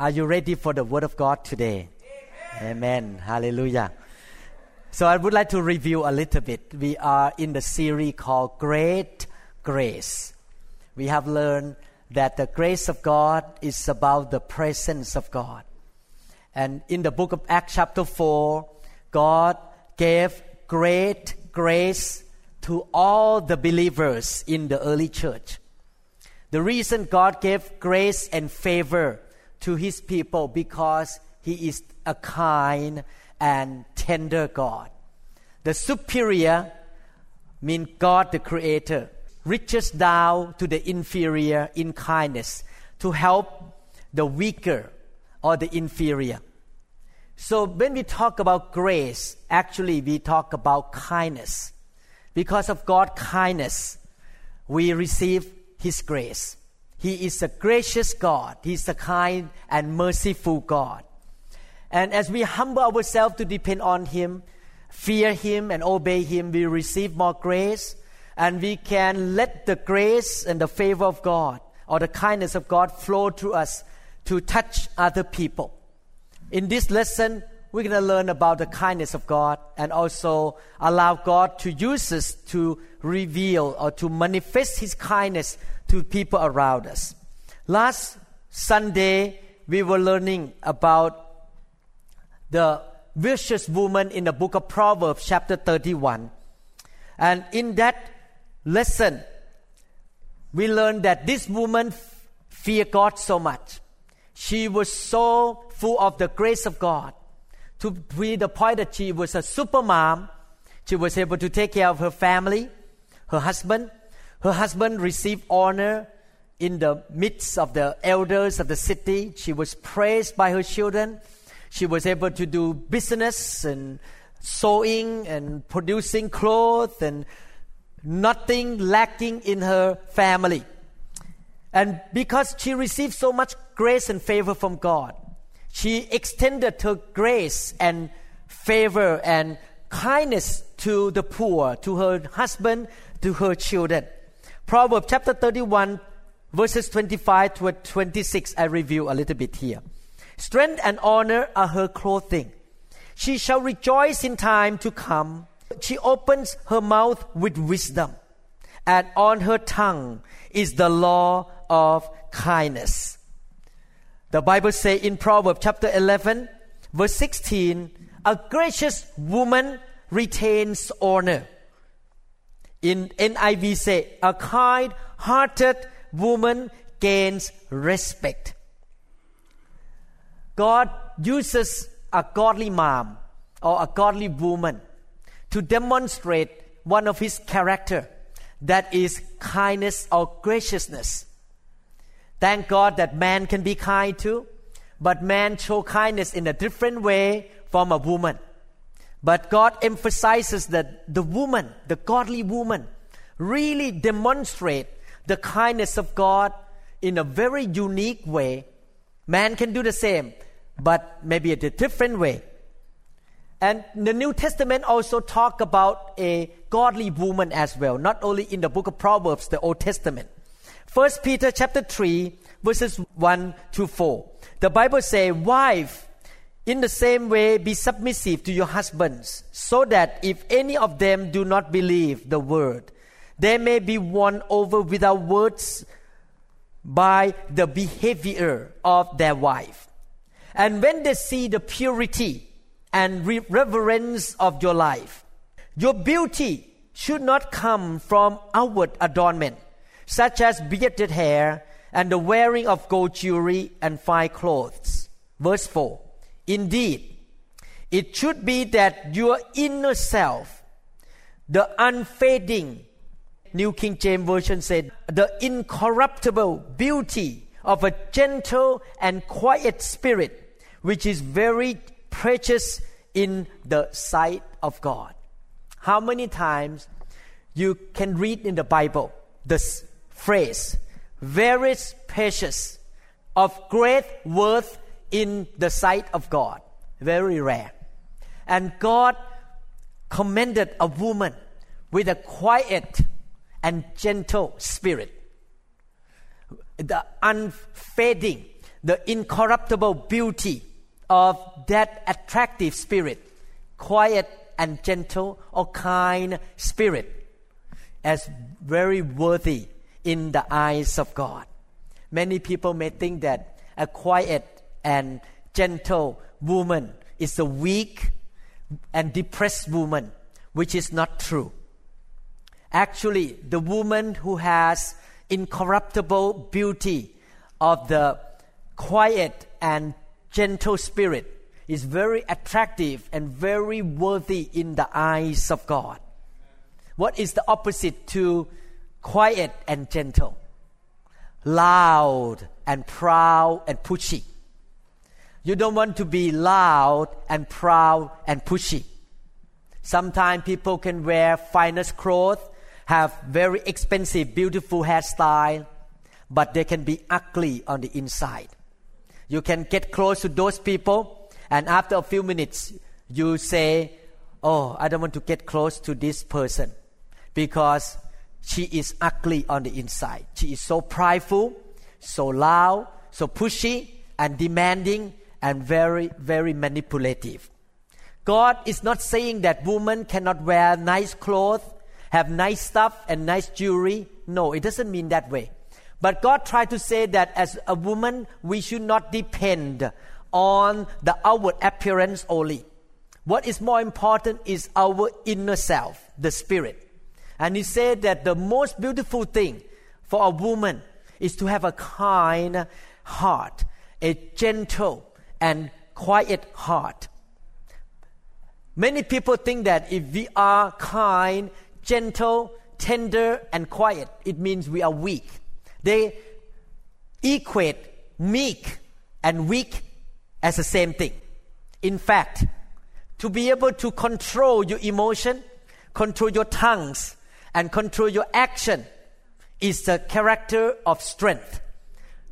Are you ready for the Word of God today? Amen. Amen. Hallelujah. So I would like to review a little bit. We are in the series called Great Grace. We have learned that the grace of God is about the presence of God. And in the book of Acts, chapter 4, God gave great grace to all the believers in the early church. The reason God gave grace and favor to his people because he is a kind and tender God. The superior means God the creator reaches down to the inferior in kindness to help the weaker or the inferior. So when we talk about grace, actually we talk about kindness. Because of God's kindness, we receive His grace. He is a gracious God. He's a kind and merciful God. And as we humble ourselves to depend on Him, fear Him, and obey Him, we receive more grace, and we can let the grace and the favor of God or the kindness of God flow through us to touch other people. In this lesson, we're going to learn about the kindness of God and also allow God to use us to reveal or to manifest His kindness to people around us. Last Sunday, we were learning about the virtuous woman in the book of Proverbs, chapter 31. And in that lesson, we learned that this woman feared God so much. She was so full of the grace of God to be the point that she was a super mom. She was able to take care of her family, her husband. Her husband received honor in the midst of the elders of the city. She was praised by her children. She was able to do business and sewing and producing clothes and nothing lacking in her family. And because she received so much grace and favor from God, she extended her grace and favor and kindness to the poor, to her husband, to her children. Proverbs chapter 31, verses 25 to 26, I review a little bit here. Strength and honor are her clothing. She shall rejoice in time to come. She opens her mouth with wisdom, and on her tongue is the law of kindness. The Bible says in Proverbs chapter 11, verse 16, a gracious woman retains honor. In NIV say, a kind-hearted woman gains respect. God uses a godly mom or a godly woman to demonstrate one of his character that is kindness or graciousness. Thank God that man can be kind too, but man show kindness in a different way from a woman. But God emphasizes that the woman, the godly woman, really demonstrate the kindness of God in a very unique way. Man can do the same, but maybe in a different way. And the New Testament also talk about a godly woman as well, not only in the book of Proverbs, the Old Testament. First Peter chapter 3 verses 1 to 4. The Bible say, wife, in the same way be submissive to your husbands, so that if any of them do not believe the word, they may be won over without words by the behavior of their wife. And when they see the purity and reverence of your life, your beauty should not come from outward adornment such as bearded hair and the wearing of gold jewelry and fine clothes. Verse 4 Indeed, it should be that your inner self, the unfading, New King James Version said, The incorruptible beauty of a gentle and quiet spirit, which is very precious in the sight of God. How many times you can read in the Bible this phrase, very precious, of great worth in the sight of God? Very rare. And God commended a woman with a quiet and gentle spirit. The unfading, the incorruptible beauty of that attractive spirit, quiet and gentle or kind spirit, as very worthy in the eyes of God. Many people may think that a quiet and gentle woman is a weak and depressed woman, which is not true. Actually, the woman who has incorruptible beauty of the quiet and gentle spirit is very attractive and very worthy in the eyes of God. What is the opposite to quiet and gentle? Loud and proud and pushy. You don't want to be loud and proud and pushy. Sometimes people can wear finest clothes, have very expensive, beautiful hairstyle, but they can be ugly on the inside. You can get close to those people, and after a few minutes, you say, Oh, I don't want to get close to this person because she is ugly on the inside. She is so prideful, so loud, so pushy, and demanding, and very, very manipulative. God is not saying that women cannot wear nice clothes, have nice stuff, and nice jewelry. No, it doesn't mean that way. But God tried to say that as a woman, we should not depend on the outward appearance only. What is more important is our inner self, the spirit. And He said that the most beautiful thing for a woman is to have a kind heart, a gentle and quiet heart. Many people think that if we are kind, gentle, tender, and quiet, it means we are weak. They equate meek and weak as the same thing. In fact, to be able to control your emotion, control your tongues, and control your action is the character of strength.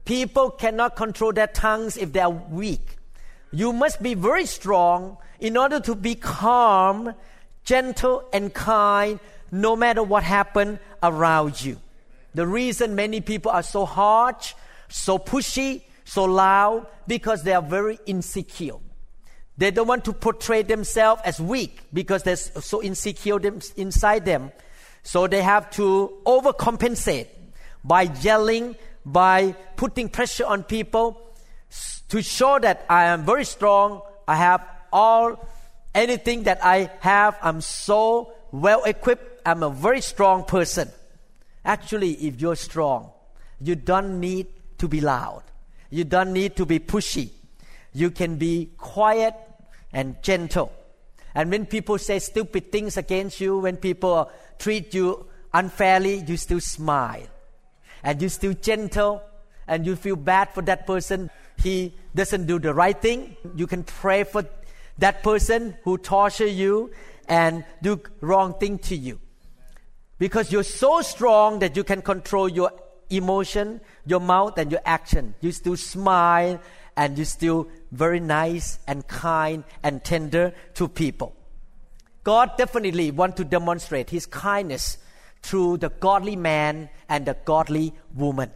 People cannot control their tongues if they are weak. You must be very strong in order to be calm, gentle, and kind no matter what happens around you. The reason many people are so harsh, so pushy, so loud, because they are very insecure. They don't want to portray themselves as weak because they're so insecure inside them. So they have to overcompensate by yelling, by putting pressure on people to show that I am very strong. I have all, anything that I have. I'm so well equipped. I'm a very strong person. Actually, if you're strong, you don't need to be loud. You don't need to be pushy. You can be quiet and gentle. And when people say stupid things against you, when people treat you unfairly, you still smile. And you still gentle and you feel bad for that person. He doesn't do the right thing. You can pray for that person who torture you and do wrong thing to you because you're so strong that you can control your emotion, your mouth, and your action. You still smile and you still very nice and kind and tender to people. God definitely want to demonstrate His kindness through the godly man and the godly woman.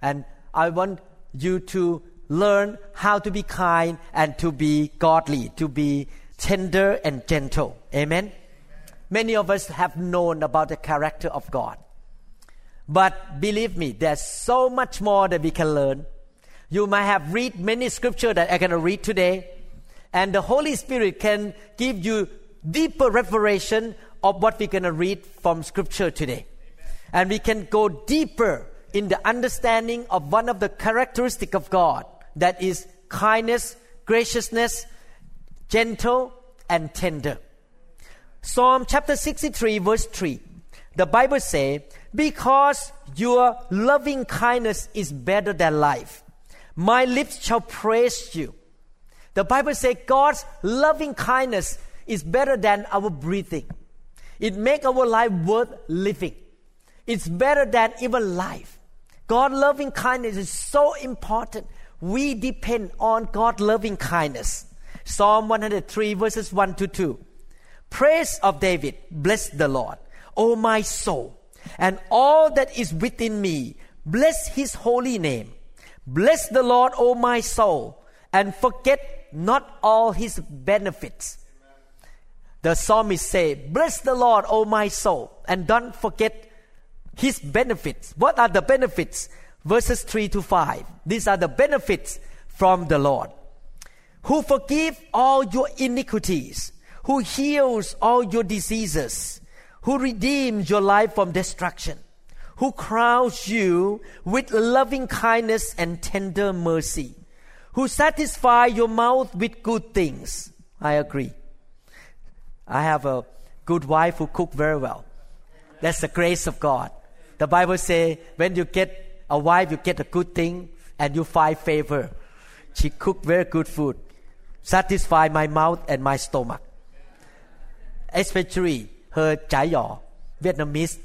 And I want you to learn how to be kind and to be godly, to be tender and gentle. Amen. Many of us have known about the character of God. But believe me, there's so much more that we can learn. You might have read many scripture that I'm going to read today, and the Holy Spirit can give you deeper revelation of what we're going to read from scripture today. And we can go deeper in the understanding of one of the characteristic of God that is kindness, graciousness, gentle, and tender. Psalm chapter 63, verse 3. The Bible say, because your loving kindness is better than life, my lips shall praise you. The Bible says God's loving kindness is better than our breathing. It makes our life worth living. It's better than even life. God's loving kindness is so important. We depend on God's loving kindness. Psalm 103 verses 1 to 2. Praise of David, bless the Lord, O my soul, and all that is within me, bless his holy name. Bless the Lord, O my soul, and forget not all his benefits. The psalmist say, Bless the Lord, O my soul, and don't forget his benefits. What are the benefits? Verses 3 to 5. These are the benefits from the Lord. Who forgive all your iniquities, who heals all your diseases, who redeems your life from destruction, who crowns you with loving kindness and tender mercy, who satisfy your mouth with good things. I agree. I have a good wife who cook very well. That's the grace of God. The Bible says when you get a wife, you get a good thing and you find favor. She cook very good food, satisfy my mouth and my stomach. Especially her chả giò, Vietnamese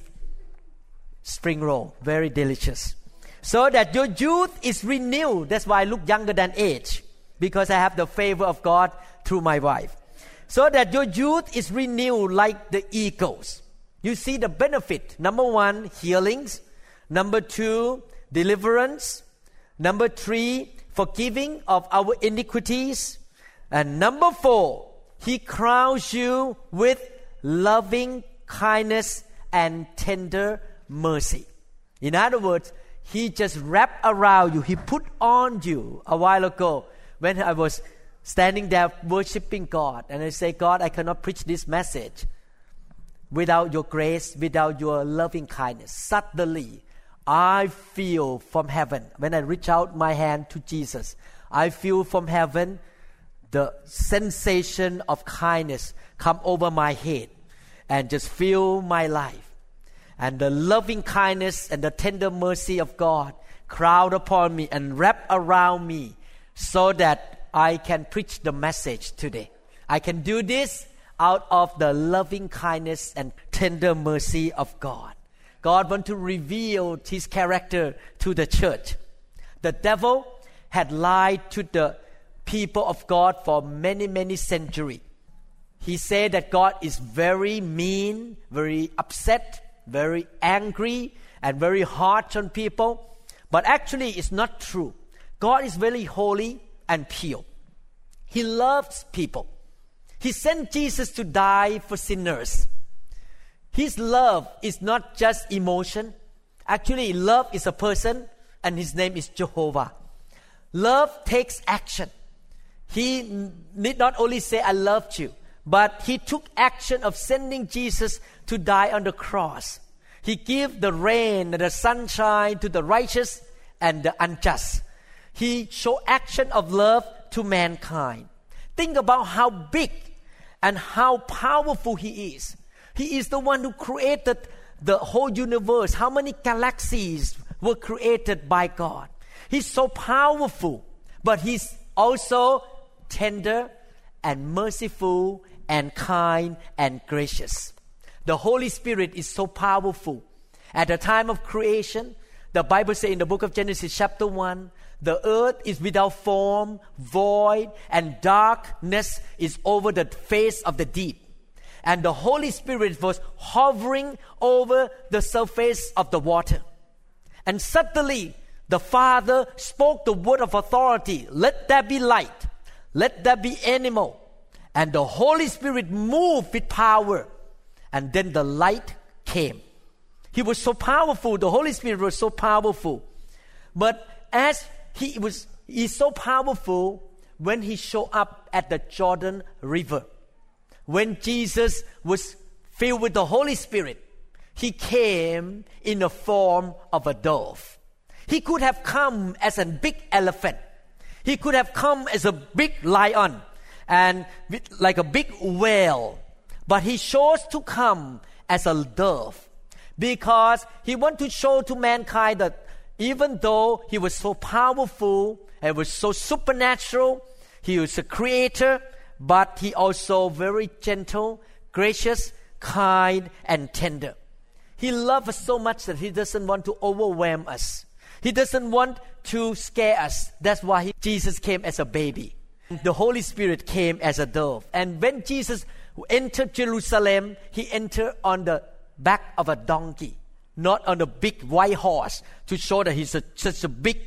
spring roll, very delicious. So that your youth is renewed. That's why I look younger than age, because I have the favor of God through my wife. So that your youth is renewed like the eagles. You see the benefit. Number one, healings. Number two, deliverance. Number three, forgiving of our iniquities. And number four, He crowns you with loving kindness and tender mercy. In other words, He just wrapped around you. He put on you a while ago when I was standing there worshiping God and I say, God, I cannot preach this message without your grace, without your loving kindness. Suddenly, I feel from heaven, when I reach out my hand to Jesus, I feel from heaven the sensation of kindness come over my head and just fill my life. And the loving kindness and the tender mercy of God crowd upon me and wrap around me so that I can preach the message today. I can do this out of the loving kindness and tender mercy of God. God wants to reveal his character to the church. The devil had lied to the people of God for many, many centuries. He said that God is very mean, very upset, very angry, and very harsh on people. But actually, it's not true. God is very holy and pure. He loves people. He sent Jesus to die for sinners. His love is not just emotion. Actually, love is a person, and his name is Jehovah. Love takes action. He need not only say, I loved you, but he took action of sending Jesus to die on the cross. He gave the rain and the sunshine to the righteous and the unjust. He showed action of love to mankind. Think about how big and how powerful He is. He is the one who created the whole universe. How many galaxies were created by God? He's so powerful, but He's also tender and merciful and kind and gracious. The Holy Spirit is so powerful. At the time of creation, the Bible says in the book of Genesis, chapter 1, the earth is without form, void, and darkness is over the face of the deep. And the Holy Spirit was hovering over the surface of the water. And suddenly, the Father spoke the word of authority let there be light, let there be animal. And the Holy Spirit moved with power. And then the light came. He was so powerful, the Holy Spirit was so powerful. But as he was he's so powerful when he showed up at the Jordan River. When Jesus was filled with the Holy Spirit, he came in the form of a dove. He could have come as a big elephant. He could have come as a big lion and like a big whale. But he chose to come as a dove. because he wanted to show to mankind that even though he was so powerful and was so supernatural, he was a creator, but he also very gentle, gracious, kind, and tender. He loves us so much that he doesn't want to overwhelm us. He doesn't want to scare us. That's why he, Jesus came as a baby. The Holy Spirit came as a dove. And when Jesus entered Jerusalem, he entered on the back of a donkey, not on a big white horse to show that he's a, such a big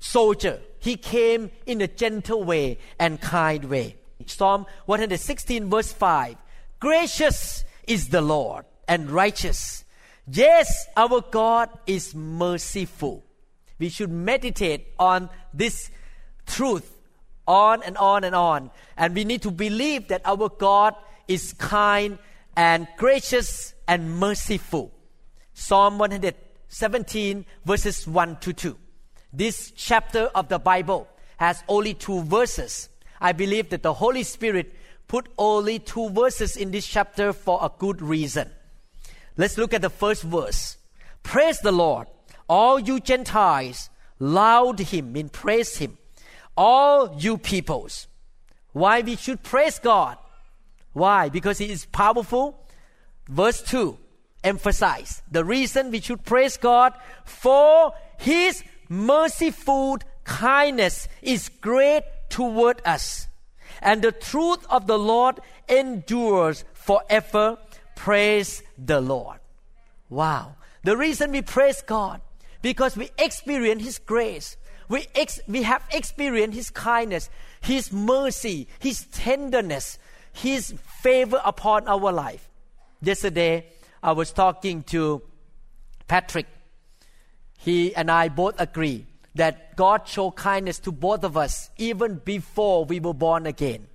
soldier. He came in a gentle way and kind way. Psalm 116, verse 5 Gracious is the Lord and righteous. Yes, our God is merciful. We should meditate on this truth on and on and on. And we need to believe that our God is kind and gracious and merciful. Psalm 117, verses 1 to 2. This chapter of the Bible has only two verses. I believe that the Holy Spirit put only two verses in this chapter for a good reason. Let's look at the first verse. Praise the Lord, all you Gentiles, laud him, mean praise him all you peoples. Why we should praise God? Why? Because He is powerful. Verse 2 emphasize the reason we should praise God for His merciful kindness is great toward us. And the truth of the Lord endures forever. Praise the Lord. Wow. The reason we praise God because we experience His grace we, ex- we have experienced His kindness, His mercy, His tenderness, His favor upon our life. Yesterday, I was talking to Patrick. He and I both agree that God showed kindness to both of us even before we were born again.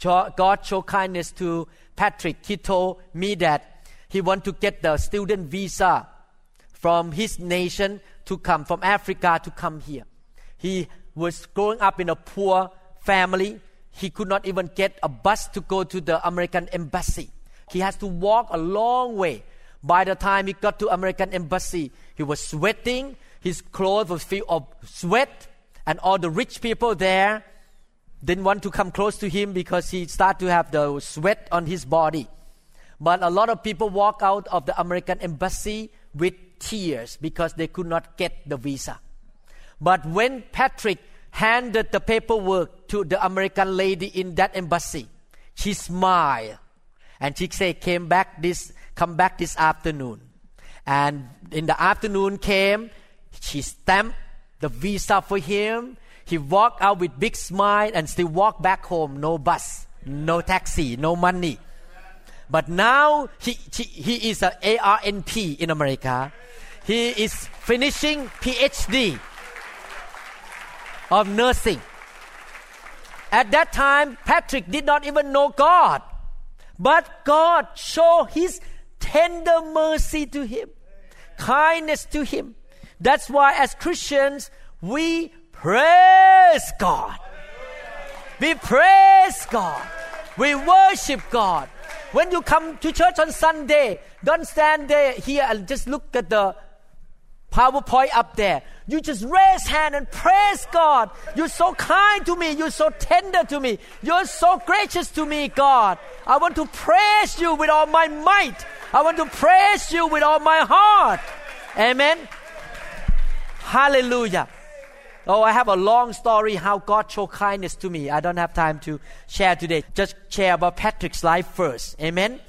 God showed kindness to Patrick. He told me that he want to get the student visa from his nation to come, from Africa to come here. He was growing up in a poor family. He could not even get a bus to go to the American embassy. He has to walk a long way. By the time he got to American embassy, he was sweating. His clothes were filled of sweat, and all the rich people there didn't want to come close to him because he started to have the sweat on his body. But a lot of people walk out of the American embassy with tears because they could not get the visa. But when Patrick handed the paperwork to the American lady in that embassy, she smiled and she said, "Came back this, come back this afternoon." And in the afternoon came, she stamped the visa for him. He walked out with big smile and still walked back home. No bus, no taxi, no money. But now he, he, he is a ARNP in America. He is finishing PhD of nursing. At that time, Patrick did not even know God. But God showed His tender mercy to him, kindness to him. That's why, as Christians, we praise God. We praise God. We worship God. When you come to church on Sunday, don't stand there here and just look at the PowerPoint up there. You just raise hand and praise God. You're so kind to me. You're so tender to me. You're so gracious to me, God. I want to praise you with all my might. I want to praise you with all my heart. Amen. Hallelujah. Oh, I have a long story how God showed kindness to me. I don't have time to share today. Just share about Patrick's life first. Amen.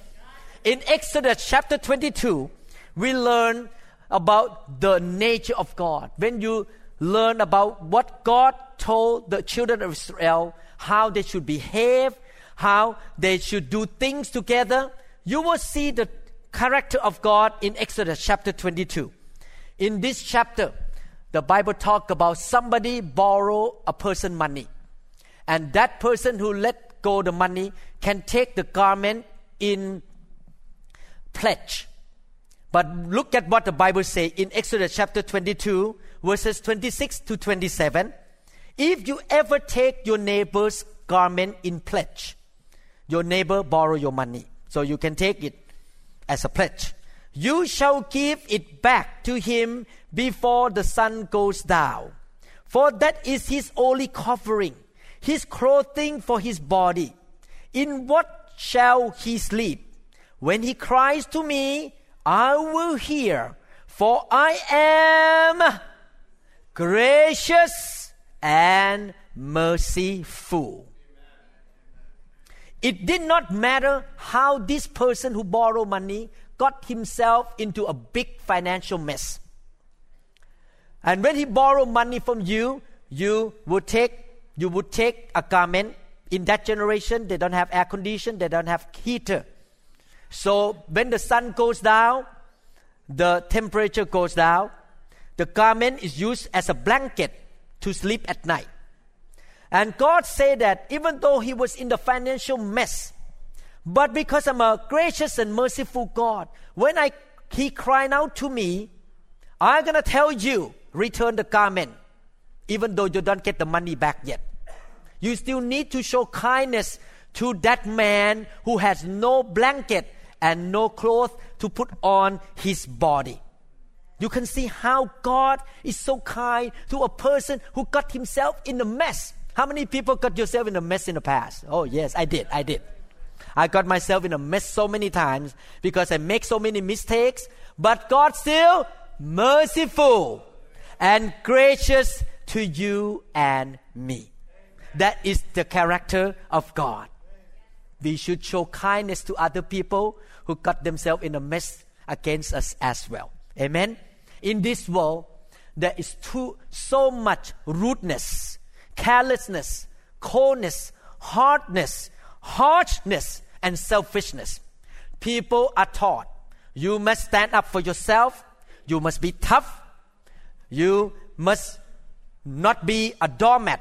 In Exodus chapter 22, we learn about the nature of God, when you learn about what God told the children of Israel, how they should behave, how they should do things together, you will see the character of God in Exodus chapter 22. In this chapter, the Bible talk about somebody borrow a person money. And that person who let go the money can take the garment in pledge. But look at what the Bible say in Exodus chapter 22, verses 26 to 27. If you ever take your neighbor's garment in pledge, your neighbor borrow your money, so you can take it as a pledge. You shall give it back to him before the sun goes down. For that is his only covering, his clothing for his body. In what shall he sleep? When he cries to me, I will hear, for I am gracious and merciful. It did not matter how this person who borrowed money got himself into a big financial mess. And when he borrowed money from you, you would take you would take a garment. In that generation, they don't have air condition, they don't have heater. So when the sun goes down, the temperature goes down. The garment is used as a blanket to sleep at night. And God said that even though he was in the financial mess, but because I'm a gracious and merciful God, when I he cried out to me, I'm gonna tell you, return the garment, even though you don't get the money back yet. You still need to show kindness to that man who has no blanket and no clothes to put on his body. You can see how God is so kind to a person who got himself in a mess. How many people got yourself in a mess in the past? Oh, yes, I did. I did. I got myself in a mess so many times because I make so many mistakes, but God still merciful and gracious to you and me. That is the character of God. We should show kindness to other people who got themselves in a mess against us as well. Amen. In this world, there is too so much rudeness, carelessness, coldness, hardness, harshness, and selfishness. People are taught you must stand up for yourself, you must be tough, you must not be a doormat,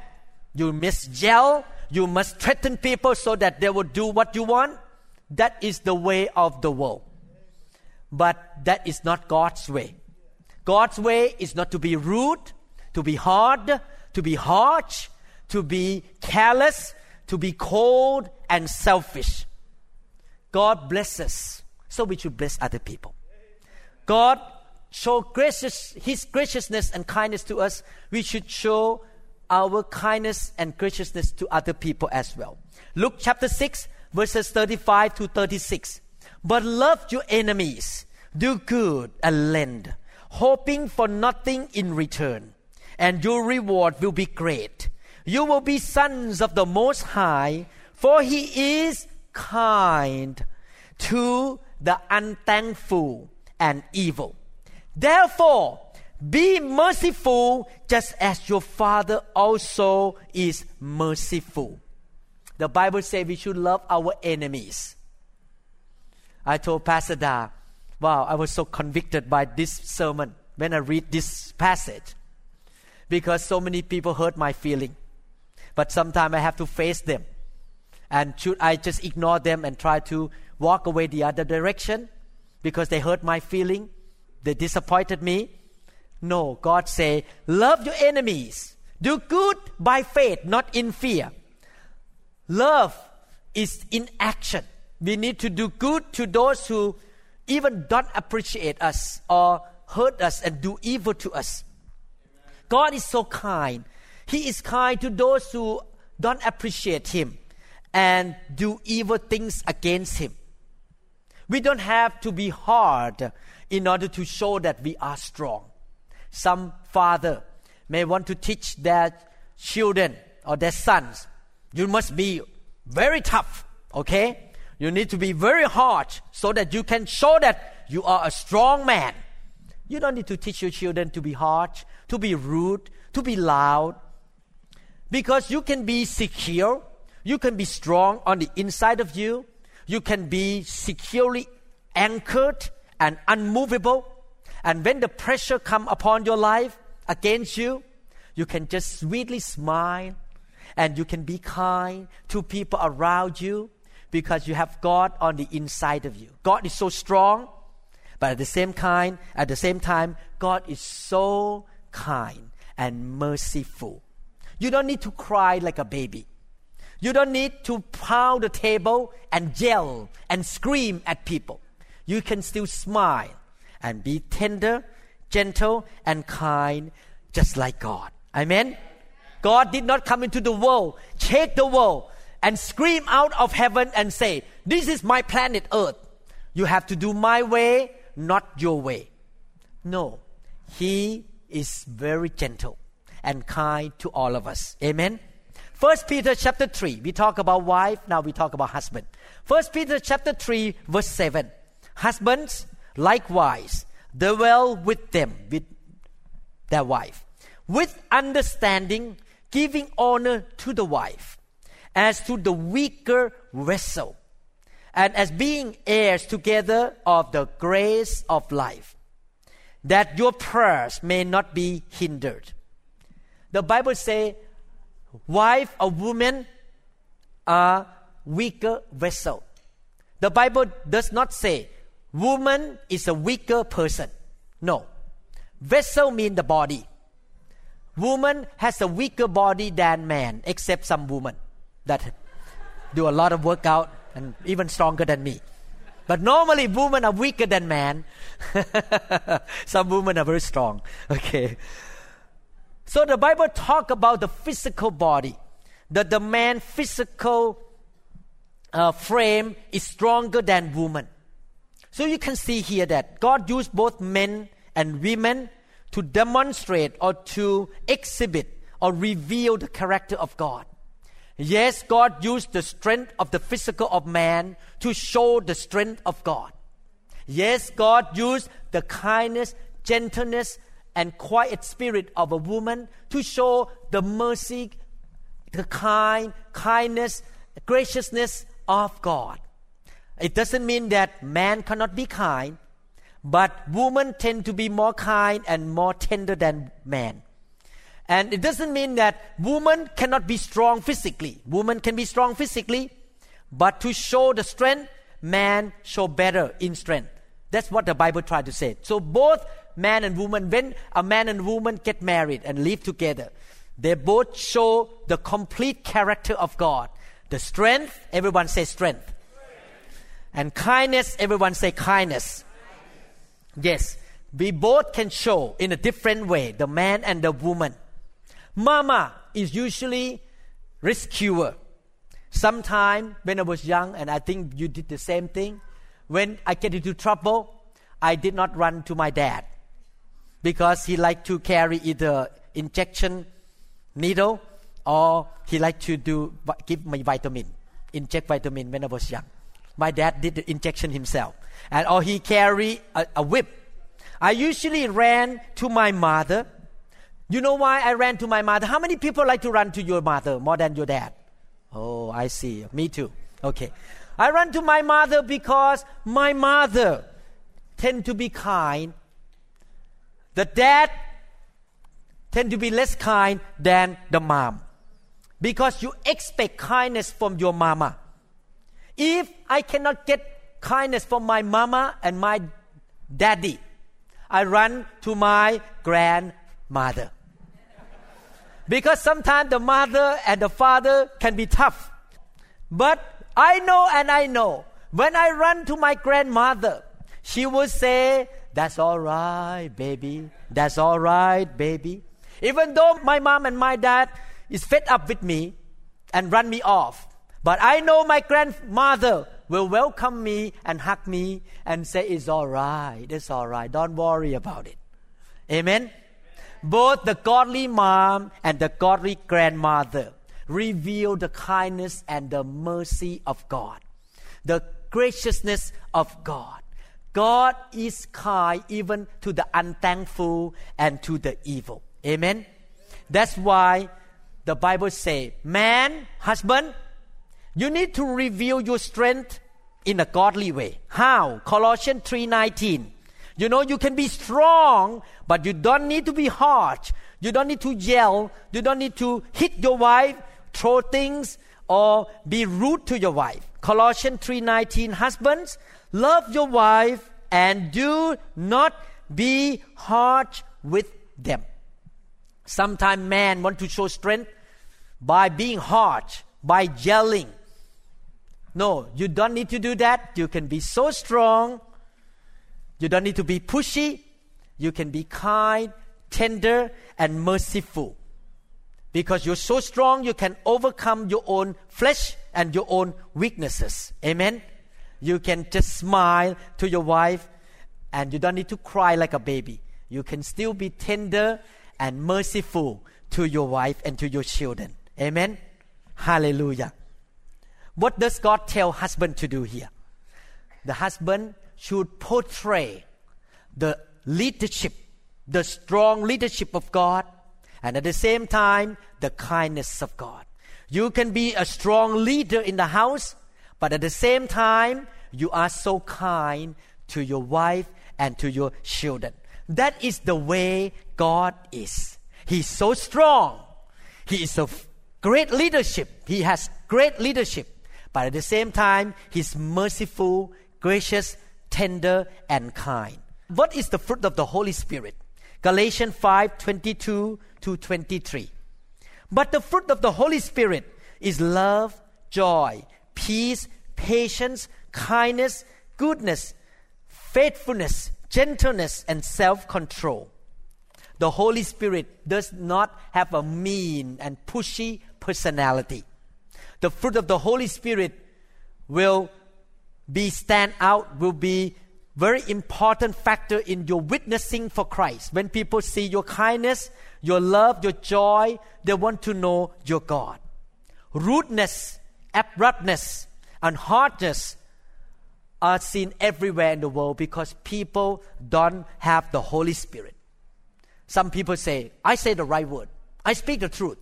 you must yell, you must threaten people so that they will do what you want. That is the way of the world. But that is not God's way. God's way is not to be rude, to be hard, to be harsh, to be careless, to be cold and selfish. God blesses, so we should bless other people. God show gracious, His graciousness and kindness to us. We should show our kindness and graciousness to other people as well. Luke chapter 6, verses 35 to 36. But love your enemies, do good and lend, hoping for nothing in return, and your reward will be great. You will be sons of the Most High, for He is kind to the unthankful and evil. Therefore, be merciful just as your Father also is merciful. The Bible says we should love our enemies. I told Pastor Da, wow, I was so convicted by this sermon when I read this passage because so many people hurt my feeling. But sometimes I have to face them. And should I just ignore them and try to walk away the other direction because they hurt my feeling? They disappointed me? No, God say, love your enemies. Do good by faith, not in fear. Love is in action. We need to do good to those who even don't appreciate us or hurt us and do evil to us. God is so kind. He is kind to those who don't appreciate Him and do evil things against Him. We don't have to be hard in order to show that we are strong. Some father may want to teach their children or their sons, you must be very tough, okay? You need to be very hard so that you can show that you are a strong man. You don't need to teach your children to be hard, to be rude, to be loud. Because you can be secure, you can be strong on the inside of you, you can be securely anchored and unmovable. And when the pressure come upon your life against you, you can just sweetly smile and you can be kind to people around you because you have God on the inside of you. God is so strong, but at the same time, at the same time, God is so kind and merciful. You don't need to cry like a baby. You don't need to pound the table and yell and scream at people. You can still smile and be tender, gentle, and kind, just like God. Amen. God did not come into the world, shake the world, and scream out of heaven and say, This is my planet Earth. You have to do my way, not your way. No. He is very gentle and kind to all of us. Amen. First Peter chapter 3, we talk about wife, now we talk about husband. First Peter chapter 3, verse 7. Husbands, likewise, dwell with them, with their wife, with understanding, giving honor to the wife, as to the weaker vessel, and as being heirs together of the grace of life, that your prayers may not be hindered. The Bible says wife or woman are weaker vessel. The Bible does not say woman is a weaker person. No. Vessel mean the body. Woman has a weaker body than man, except some women that do a lot of workout and even stronger than me. But normally women are weaker than man. some women are very strong. Okay. So the Bible talk about the physical body, that the man physical uh, frame is stronger than woman. So you can see here that God used both men and women to demonstrate or to exhibit or reveal the character of God. Yes, God used the strength of the physical of man to show the strength of God. Yes, God used the kindness, gentleness, and quiet spirit of a woman to show the mercy, the kind, kindness, graciousness of God. It doesn't mean that man cannot be kind, but women tend to be more kind and more tender than man. And it doesn't mean that woman cannot be strong physically. Woman can be strong physically, but to show the strength, man show better in strength. That's what the Bible tried to say. So both man and woman, when a man and woman get married and live together, they both show the complete character of God. The strength, everyone say strength. And kindness, everyone say kindness. Yes, we both can show in a different way, the man and the woman. Mama is usually rescuer. Sometime when I was young, and I think you did the same thing, when I get into trouble, I did not run to my dad because he liked to carry either injection needle or he liked to do give my vitamin, inject vitamin when I was young. My dad did the injection himself, and or he carry a, a whip. I usually ran to my mother. You know why I ran to my mother? How many people like to run to your mother more than your dad? Oh, I see. Me too. Okay. I run to my mother because my mother tend to be kind the dad tend to be less kind than the mom because you expect kindness from your mama. If I cannot get kindness from my mama and my daddy, I run to my grandmother. because sometimes the mother and the father can be tough. But I know and I know when I run to my grandmother, she will say, that's all right, baby. That's all right, baby. Even though my mom and my dad is fed up with me and run me off, but I know my grandmother will welcome me and hug me and say, It's all right, it's all right, don't worry about it. Amen? Both the godly mom and the godly grandmother reveal the kindness and the mercy of God, the graciousness of God. God is kind even to the unthankful and to the evil. Amen. That's why the Bible say, man, husband, you need to reveal your strength in a godly way. How? Colossians 3:19. You know you can be strong, but you don't need to be harsh. You don't need to yell. You don't need to hit your wife, throw things, or be rude to your wife. Colossians 3:19 Husbands, Love your wife and do not be harsh with them. Sometimes men want to show strength by being harsh, by yelling. No, you don't need to do that. You can be so strong. You don't need to be pushy. You can be kind, tender, and merciful. Because you're so strong, you can overcome your own flesh and your own weaknesses. Amen. You can just smile to your wife and you don't need to cry like a baby. You can still be tender and merciful to your wife and to your children. Amen. Hallelujah. What does God tell husband to do here? The husband should portray the leadership, the strong leadership of God, and at the same time, the kindness of God. You can be a strong leader in the house, but at the same time, you are so kind to your wife and to your children. That is the way God is. He's so strong. He is a great leadership. He has great leadership. But at the same time, He's merciful, gracious, tender, and kind. What is the fruit of the Holy Spirit? Galatians 5 22 to 23. But the fruit of the Holy Spirit is love, joy, peace, patience, kindness, goodness, faithfulness, gentleness, and self control. The Holy Spirit does not have a mean and pushy personality. The fruit of the Holy Spirit will be stand out, will be very important factor in your witnessing for Christ. When people see your kindness, your love, your joy, they want to know your God. Rudeness, abruptness, and hardness are seen everywhere in the world because people don't have the Holy Spirit. Some people say, I say the right word. I speak the truth.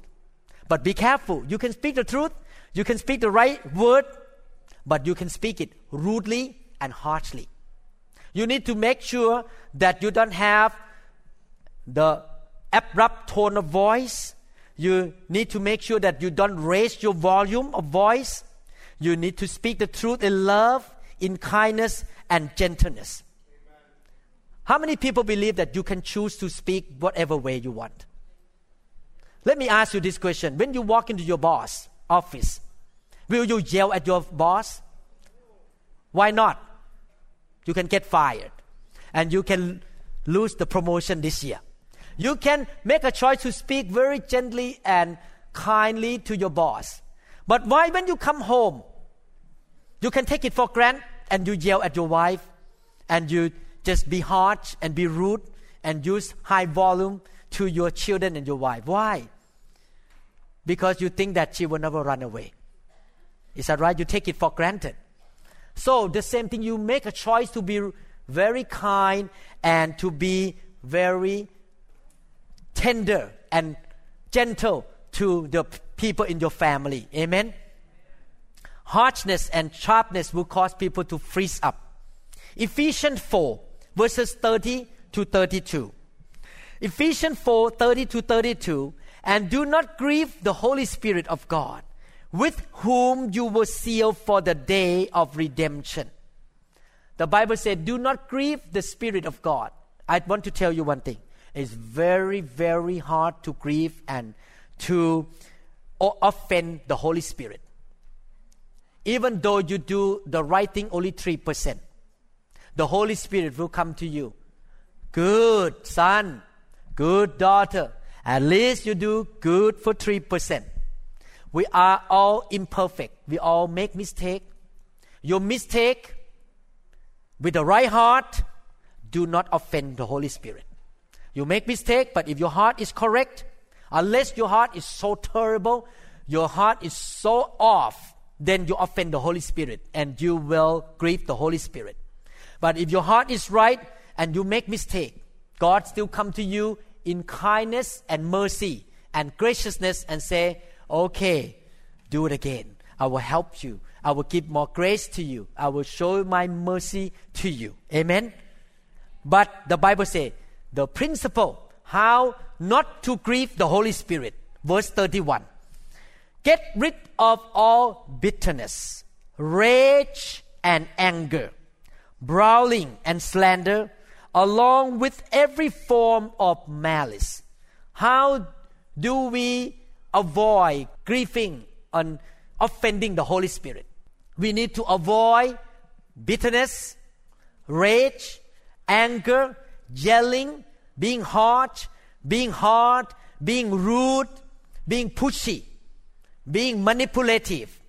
But be careful. You can speak the truth. You can speak the right word. But you can speak it rudely and harshly. You need to make sure that you don't have the abrupt tone of voice. You need to make sure that you don't raise your volume of voice. You need to speak the truth in love, in kindness, and gentleness. How many people believe that you can choose to speak whatever way you want? Let me ask you this question. When you walk into your boss office, will you yell at your boss? Why not? you can get fired and you can lose the promotion this year. You can make a choice to speak very gently and kindly to your boss. But why, when you come home, you can take it for granted and you yell at your wife and you just be harsh and be rude and use high volume to your children and your wife. Why? Because you think that she will never run away. Is that right? You take it for granted. So the same thing, you make a choice to be very kind and to be very tender and gentle to the people in your family. Amen. Harshness and sharpness will cause people to freeze up. Ephesians 4, verses 30 to 32. Ephesians 4, 30 to 32. And do not grieve the Holy Spirit of God with whom you were sealed for the day of redemption. The Bible said, Do not grieve the Spirit of God. I want to tell you one thing. It's very, very hard to grieve and to offend the Holy Spirit. Even though you do the right thing only 3%, the Holy Spirit will come to you. Good son, good daughter. At least you do good for 3%. We are all imperfect. We all make mistake. Your mistake with the right heart do not offend the Holy Spirit. You make mistake, but if your heart is correct, unless your heart is so terrible, your heart is so off, then you offend the Holy Spirit and you will grieve the Holy Spirit. But if your heart is right and you make mistake, God still come to you in kindness and mercy and graciousness and say, okay, do it again. I will help you. I will give more grace to you. I will show my mercy to you. Amen. But the Bible says the principle how not to grieve the Holy Spirit. Verse 31. Get rid of all bitterness, rage and anger, brawling and slander, along with every form of malice. How do we avoid grieving and offending the Holy Spirit. We need to avoid bitterness, rage, anger, yelling, being harsh, being hard, being rude, being pushy, being manipulative,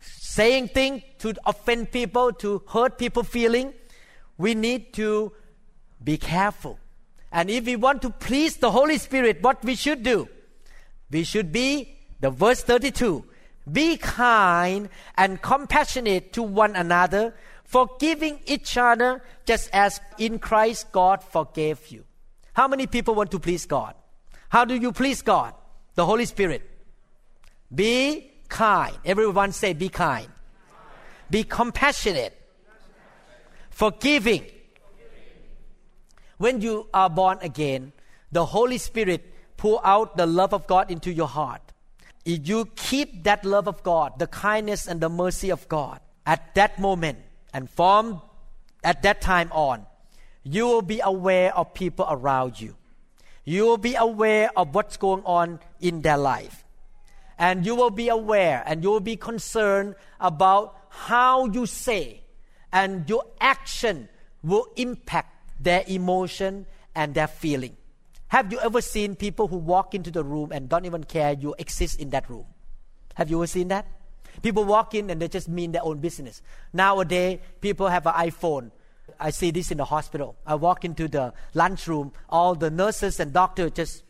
saying things to offend people, to hurt people feeling, we need to be careful. And if we want to please the Holy Spirit, what we should do? We should be, the verse 32, be kind and compassionate to one another, forgiving each other just as in Christ God forgave you. How many people want to please God? How do you please God? The Holy Spirit. Be kind. Everyone say, be kind. Be compassionate. Forgiving. When you are born again, the Holy Spirit pour out the love of God into your heart. If you keep that love of God, the kindness and the mercy of God at that moment and from at that time on, you will be aware of people around you. You will be aware of what's going on in their life. And you will be aware and you will be concerned about how you say and your action will impact their emotion and their feeling. Have you ever seen people who walk into the room and don't even care you exist in that room? Have you ever seen that? People walk in and they just mean their own business. Nowadays, people have an iPhone. I see this in the hospital. I walk into the lunchroom, all the nurses and doctors just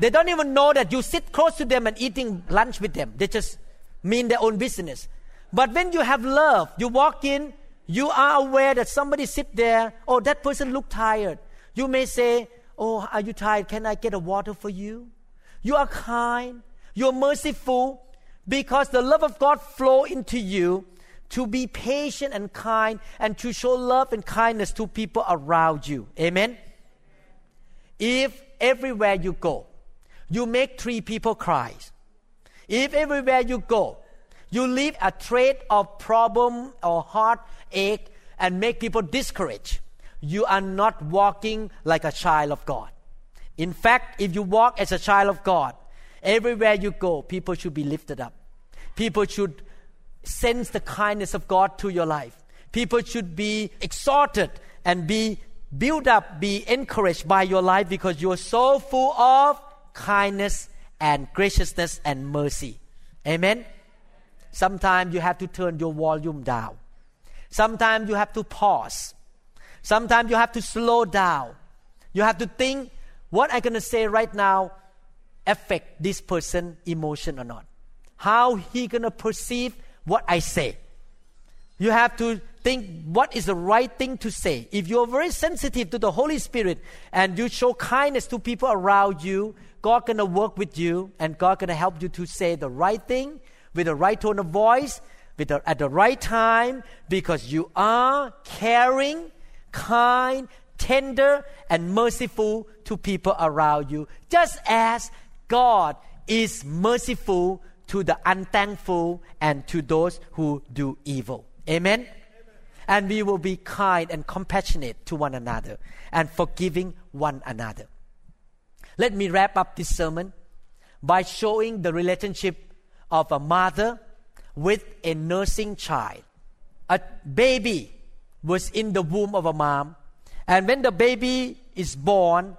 they don't even know that you sit close to them and eating lunch with them. They just mean their own business. But when you have love, you walk in, you are aware that somebody sit there, oh, that person look tired. You may say, oh, are you tired? Can I get a water for you? You are kind. You're merciful because the love of God flow into you to be patient and kind and to show love and kindness to people around you. Amen. If everywhere you go, you make three people cry. If everywhere you go, you leave a trait of problem or heartache and make people discouraged, you are not walking like a child of God. In fact, if you walk as a child of God, everywhere you go, people should be lifted up. People should sense the kindness of God to your life. People should be exhorted and be built up, be encouraged by your life because you're so full of kindness and graciousness and mercy. Amen. Sometimes you have to turn your volume down. Sometimes you have to pause. Sometimes you have to slow down. You have to think what I'm going to say right now affect this person emotion or not. How he to perceive what I say. You have to think what is the right thing to say. If you're very sensitive to the Holy Spirit and you show kindness to people around you, God gonna work with you and God gonna help you to say the right thing with the right tone of voice with the, at the right time because you are caring, kind, tender, and merciful to people around you, just as God is merciful to the unthankful and to those who do evil. Amen? And we will be kind and compassionate to one another and forgiving one another. Let me wrap up this sermon by showing the relationship of a mother with a nursing child. A baby was in the womb of a mom, and when the baby is born,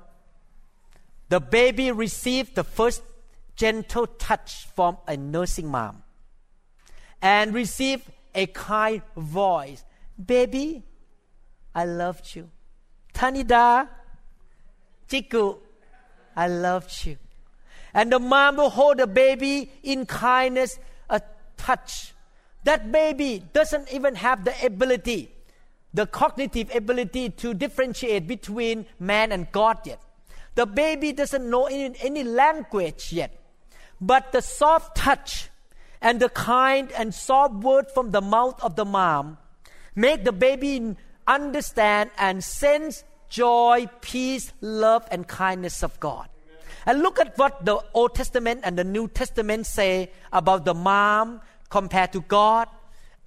the baby received the first gentle touch from a nursing mom and received a kind voice Baby, I loved you. Tanida, Chiku, I loved you. And the mom will hold the baby in kindness, a touch. That baby doesn't even have the ability, the cognitive ability to differentiate between man and God yet. The baby doesn't know any, any language yet. But the soft touch and the kind and soft word from the mouth of the mom make the baby understand and sense joy, peace, love, and kindness of God. And look at what the Old Testament and the New Testament say about the mom compared to God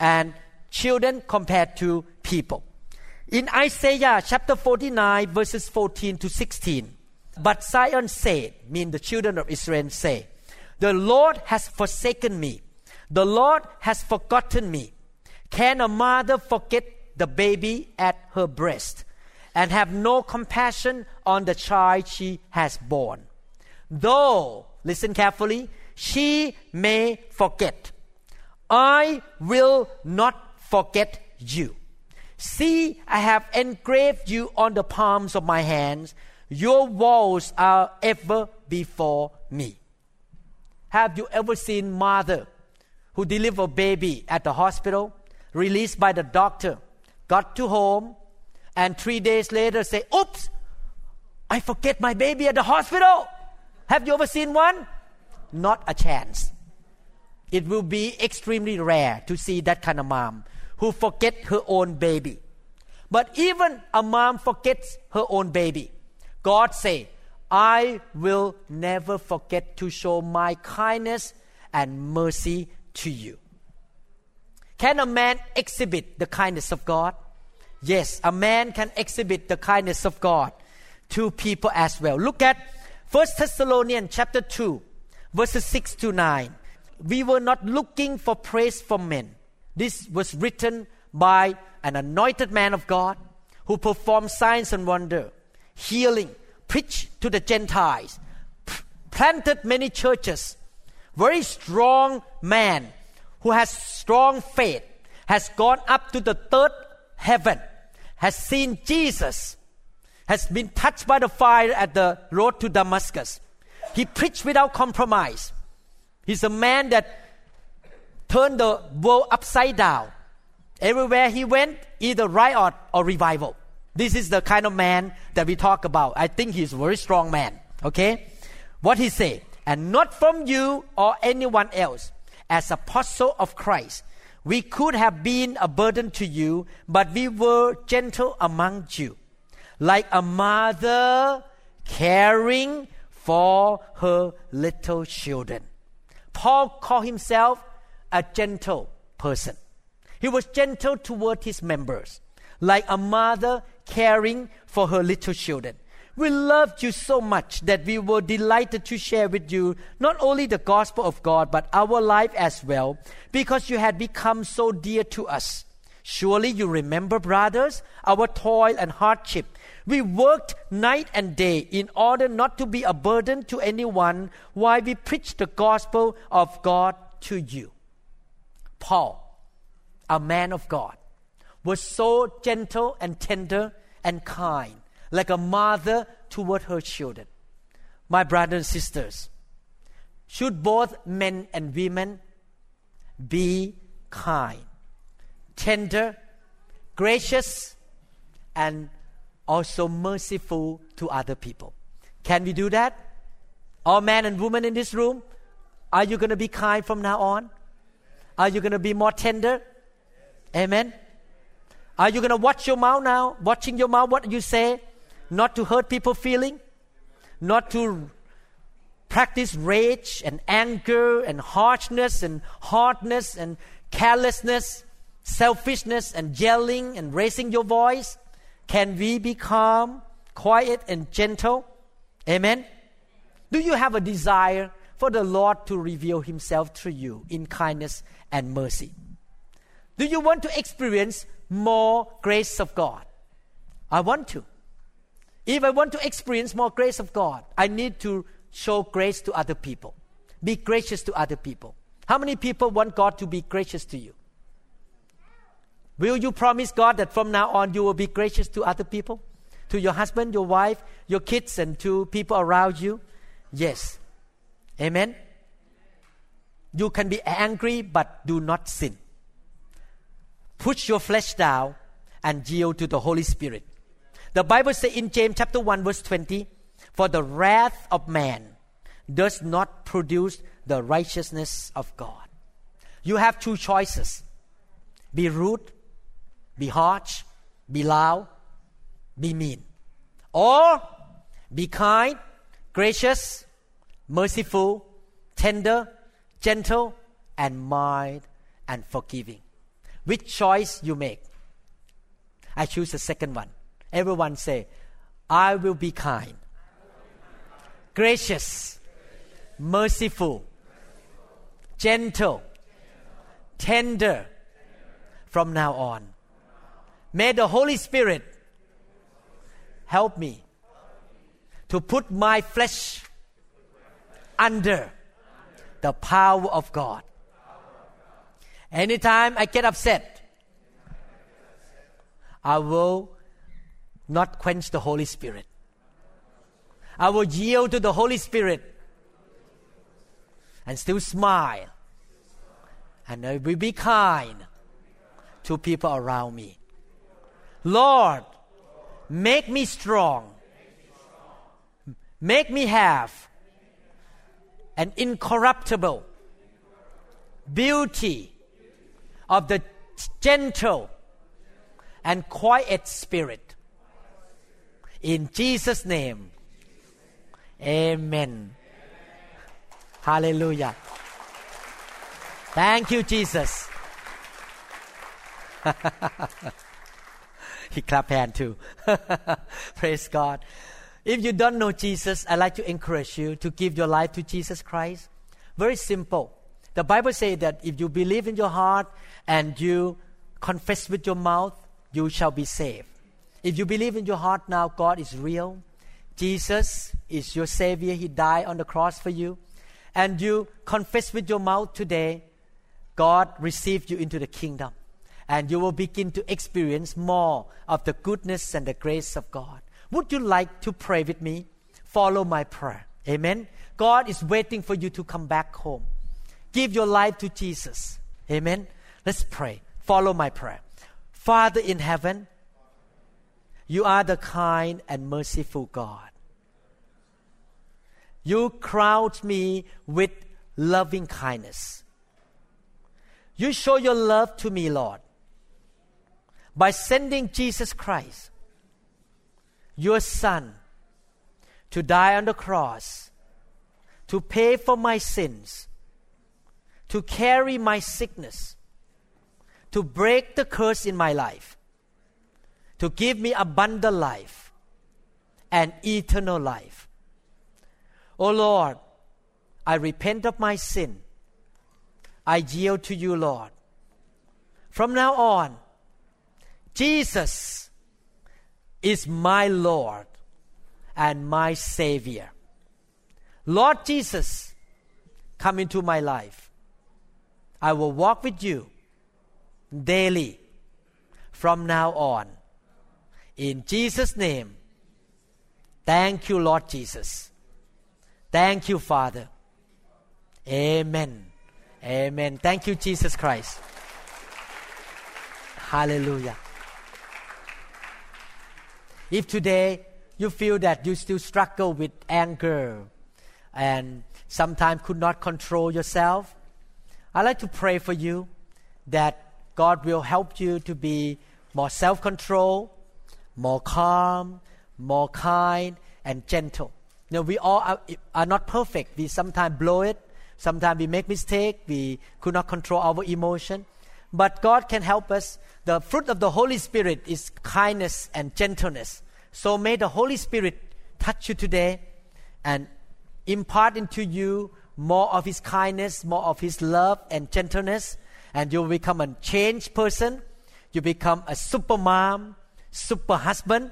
and children compared to people. In Isaiah chapter 49, verses 14 to 16, but Zion said, mean the children of Israel say, The Lord has forsaken me, the Lord has forgotten me. Can a mother forget the baby at her breast and have no compassion on the child she has born. Though, listen carefully, she may forget. I will not forget you. See, I have engraved you on the palms of my hands. Your walls are ever before me. Have you ever seen mother who deliver baby at the hospital, released by the doctor, got to home, and three days later say, "Oops, I forget my baby at the hospital." Have you ever seen one? Not a chance. It will be extremely rare to see that kind of mom who forget her own baby. But even a mom forgets her own baby. God say, I will never forget to show my kindness and mercy to you. Can a man exhibit the kindness of God? Yes, a man can exhibit the kindness of God to people as well. Look at 1 Thessalonians chapter 2, verses 6 to 9. We were not looking for praise from men. This was written by an anointed man of God who performed signs and wonder, healing, preached to the Gentiles, planted many churches. Very strong man who has strong faith has gone up to the third heaven, has seen Jesus, has been touched by the fire at the road to Damascus. He preached without compromise. He's a man that turned the world upside down. Everywhere he went, either riot or revival. This is the kind of man that we talk about. I think he's a very strong man. Okay? What he say? And not from you or anyone else. As apostle of Christ, we could have been a burden to you, but we were gentle among you. Like a mother caring for her little children. Paul called himself a gentle person. He was gentle toward his members, like a mother caring for her little children. We loved you so much that we were delighted to share with you not only the gospel of God, but our life as well, because you had become so dear to us. Surely you remember, brothers, our toil and hardship. We worked night and day in order not to be a burden to anyone while we preached the gospel of God to you. Paul, a man of God, was so gentle and tender and kind, like a mother toward her children. My brothers and sisters, should both men and women be kind, tender, gracious, and also merciful to other people. Can we do that? All men and women in this room, are you going to be kind from now on? Are you going to be more tender? Amen. Are you going to watch your mouth now? Watching your mouth, what you say? Not to hurt people feeling? Not to practice rage and anger and harshness and hardness and carelessness, selfishness and yelling and raising your voice? Can we be calm, quiet, and gentle? Amen. Do you have a desire for the Lord to reveal Himself through you in kindness and mercy? Do you want to experience more grace of God? I want to. If I want to experience more grace of God, I need to show grace to other people. Be gracious to other people. How many people want God to be gracious to you? Will you promise God that from now on you will be gracious to other people? To your husband, your wife, your kids, and to people around you? Yes. Amen. You can be angry, but do not sin. Push your flesh down and yield to the Holy Spirit. The Bible says in James chapter 1 verse 20, for the wrath of man does not produce the righteousness of God. You have two choices. Be rude, be harsh, be loud, be mean. Or be kind, gracious, merciful, tender, gentle, and mild and forgiving. Which choice you make? I choose the second one. Everyone say, I will be kind, gracious, merciful, gentle, tender from now on. May the Holy Spirit help me to put my flesh under the power of God. Anytime I get upset, I will not quench the Holy Spirit. I will yield to the Holy Spirit and still smile. And I will be kind to people around me. Lord, make me strong. Make me have an incorruptible beauty of the gentle and quiet spirit. In Jesus' name, Amen. Hallelujah. Thank you, Jesus. he clapped hand too. Praise God. If you don't know Jesus, I'd like to encourage you to give your life to Jesus Christ. Very simple. The Bible says that if you believe in your heart and you confess with your mouth, you shall be saved. If you believe in your heart now, God is real. Jesus is your Savior. He died on the cross for you. And you confess with your mouth today, God received you into the kingdom. And you will begin to experience more of the goodness and the grace of God. Would you like to pray with me? Follow my prayer. Amen. God is waiting for you to come back home. Give your life to Jesus. Amen. Let's pray. Follow my prayer. Father in heaven, you are the kind and merciful God. You crowd me with loving kindness. You show your love to me, Lord, by sending Jesus Christ your Son to die on the cross, to pay for my sins, to carry my sickness, to break the curse in my life, to give me abundant life and eternal life. O oh Lord, I repent of my sin. I yield to you, Lord. From now on, Jesus is my Lord and my Savior. Lord Jesus, come into my life. I will walk with you daily from now on. In Jesus' name, thank you, Lord Jesus. Thank you, Father. Amen. Amen. Thank you, Jesus Christ. Hallelujah. If today you feel that you still struggle with anger and sometimes could not control yourself, I'd like to pray for you that God will help you to be more self control, more calm, more kind, and gentle. You we all are, are not perfect. We sometimes blow it, sometimes we make mistake, we could not control our emotion. But God can help us. The fruit of the Holy Spirit is kindness and gentleness. So may the Holy Spirit touch you today and impart into you more of His kindness, more of His love and gentleness, and you will become a changed person. You become a super mom, super husband,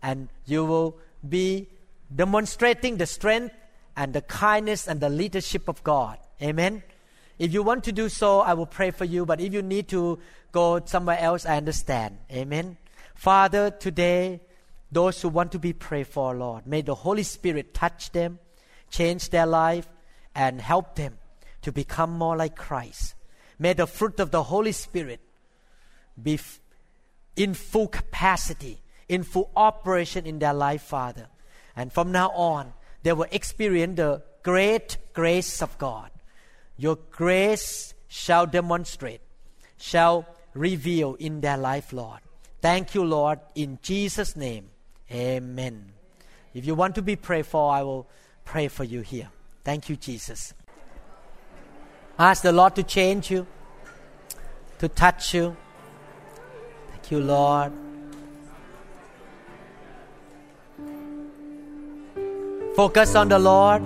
and you will be demonstrating the strength and the kindness and the leadership of God. Amen. If you want to do so, I will pray for you. But if you need to go somewhere else, I understand. Amen. Father, today those who want to be prayed for, Lord. May the Holy Spirit touch them, change their life, and help them to become more like Christ. May the fruit of the Holy Spirit be f- in full capacity, in full operation in their life, Father. And from now on, they will experience the great grace of God. Your grace shall demonstrate, shall reveal in their life, Lord. Thank you, Lord, in Jesus' name. Amen. If you want to be prayed for, I will pray for you here. Thank you, Jesus. Ask the Lord to change you, to touch you. Thank you, Lord. Focus on the Lord.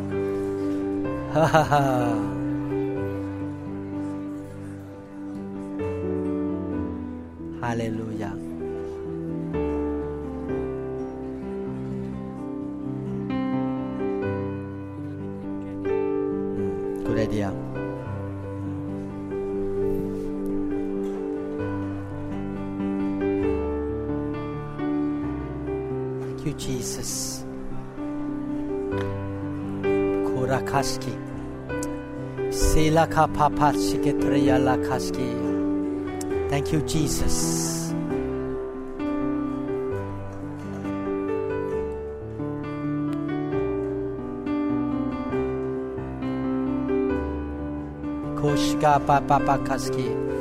Hallelujah. Korakashki. Silaka papachike lakashki. Thank you, Jesus. Koshka papapakaski.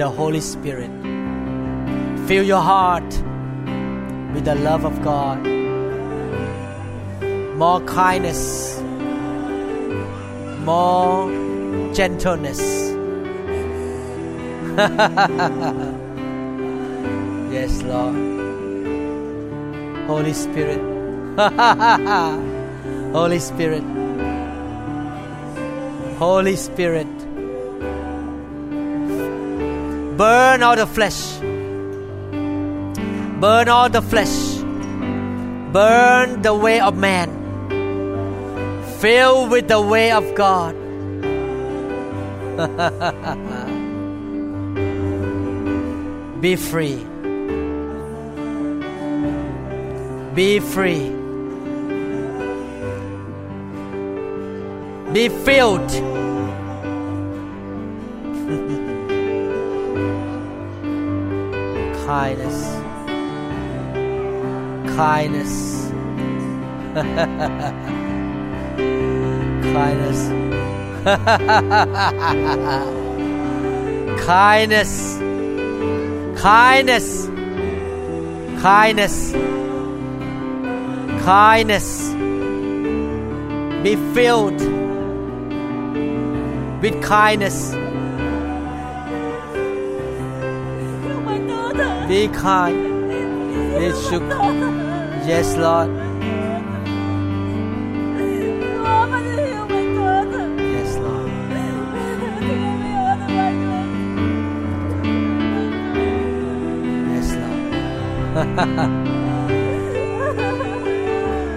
The Holy Spirit fill your heart with the love of God. More kindness, more gentleness. yes, Lord. Holy Spirit. Holy Spirit. Holy Spirit. Burn all the flesh. Burn all the flesh. Burn the way of man. Fill with the way of God. Be free. Be free. Be filled. Kindness. Kindness. Kindness. Kindness. Kindness. Kindness. Kindness. Be filled with kindness. Be kind. Be shook. Yes, Lord. Yes, Lord. Yes, Lord.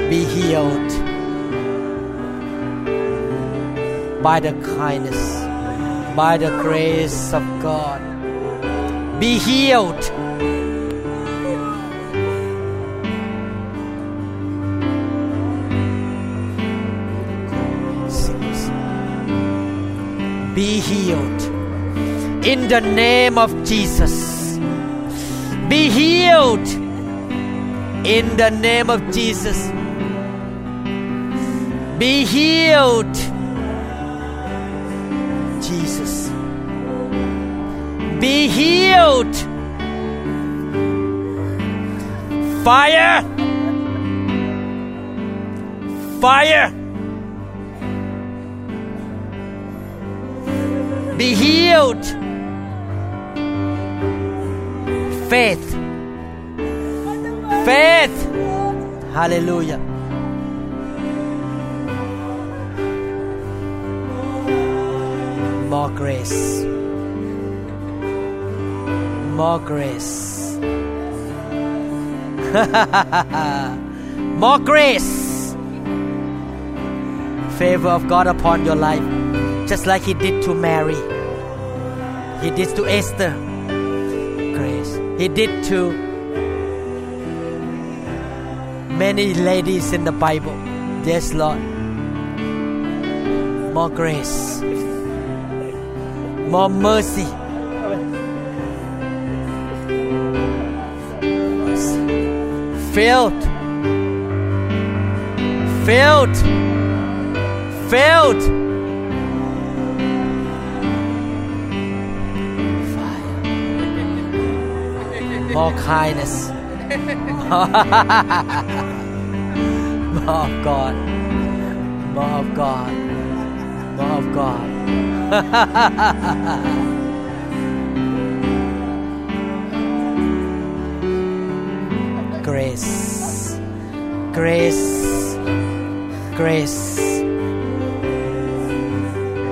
Be healed by the kindness, by the grace of God. Be healed. Be healed in the name of Jesus. Be healed in the name of Jesus. Be healed, Jesus. Be healed. Fire! Fire! Be healed. Faith. Faith. Hallelujah. More grace. More grace. More grace. Favor of God upon your life, just like He did to Mary. He did to Esther. Grace. He did to many ladies in the Bible. Yes, Lord. More grace. More mercy. Filled. Filled. Filled. More kindness. More of God. More of God. More of God. grace. Grace. Grace.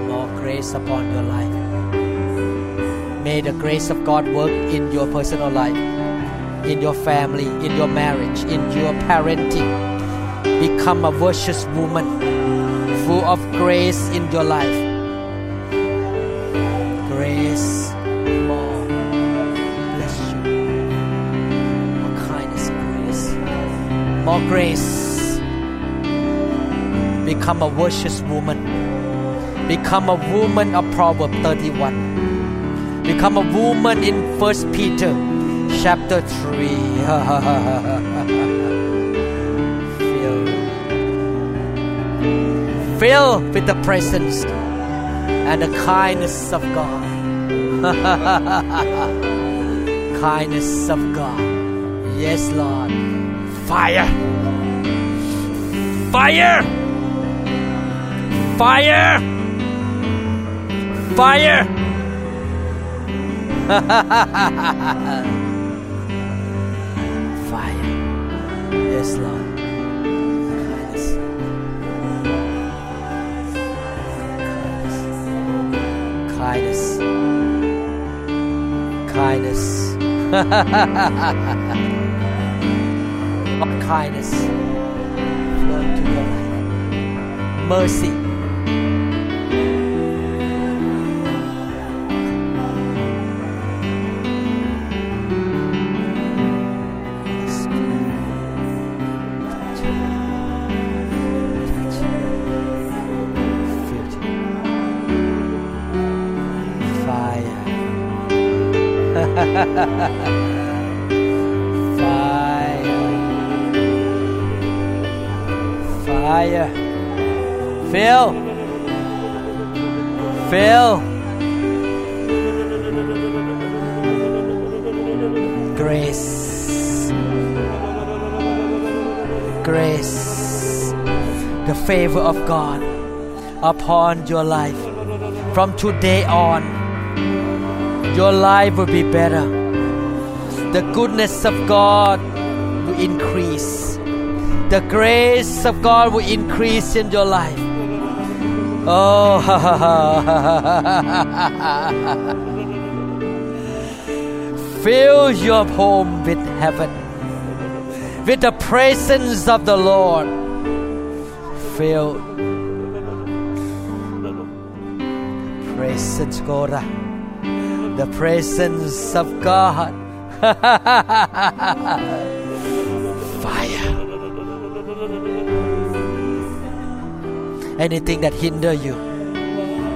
More grace upon your life. May the grace of God work in your personal life, in your family, in your marriage, in your parenting. Become a virtuous woman, full of grace in your life. Grace, more. Grace. Become a virtuous woman. Become a woman of Proverbs 31 become a woman in first peter chapter 3 fill fill with the presence and the kindness of god. Kindness of god. Yes lord. Fire. Fire. Fire. Fire Fire. Yes, Lord. Kindness. Kindness. Kindness. Kindness flow to your. Mercy. Fire. Fire. Fill. Fill. Grace. Grace. The favor of God upon your life. From today on, your life will be better. The goodness of God will increase. The grace of God will increase in your life. Oh, fill your home with heaven, with the presence of the Lord. Fill. Presence God the presence of God. Fire. Anything that hinder you,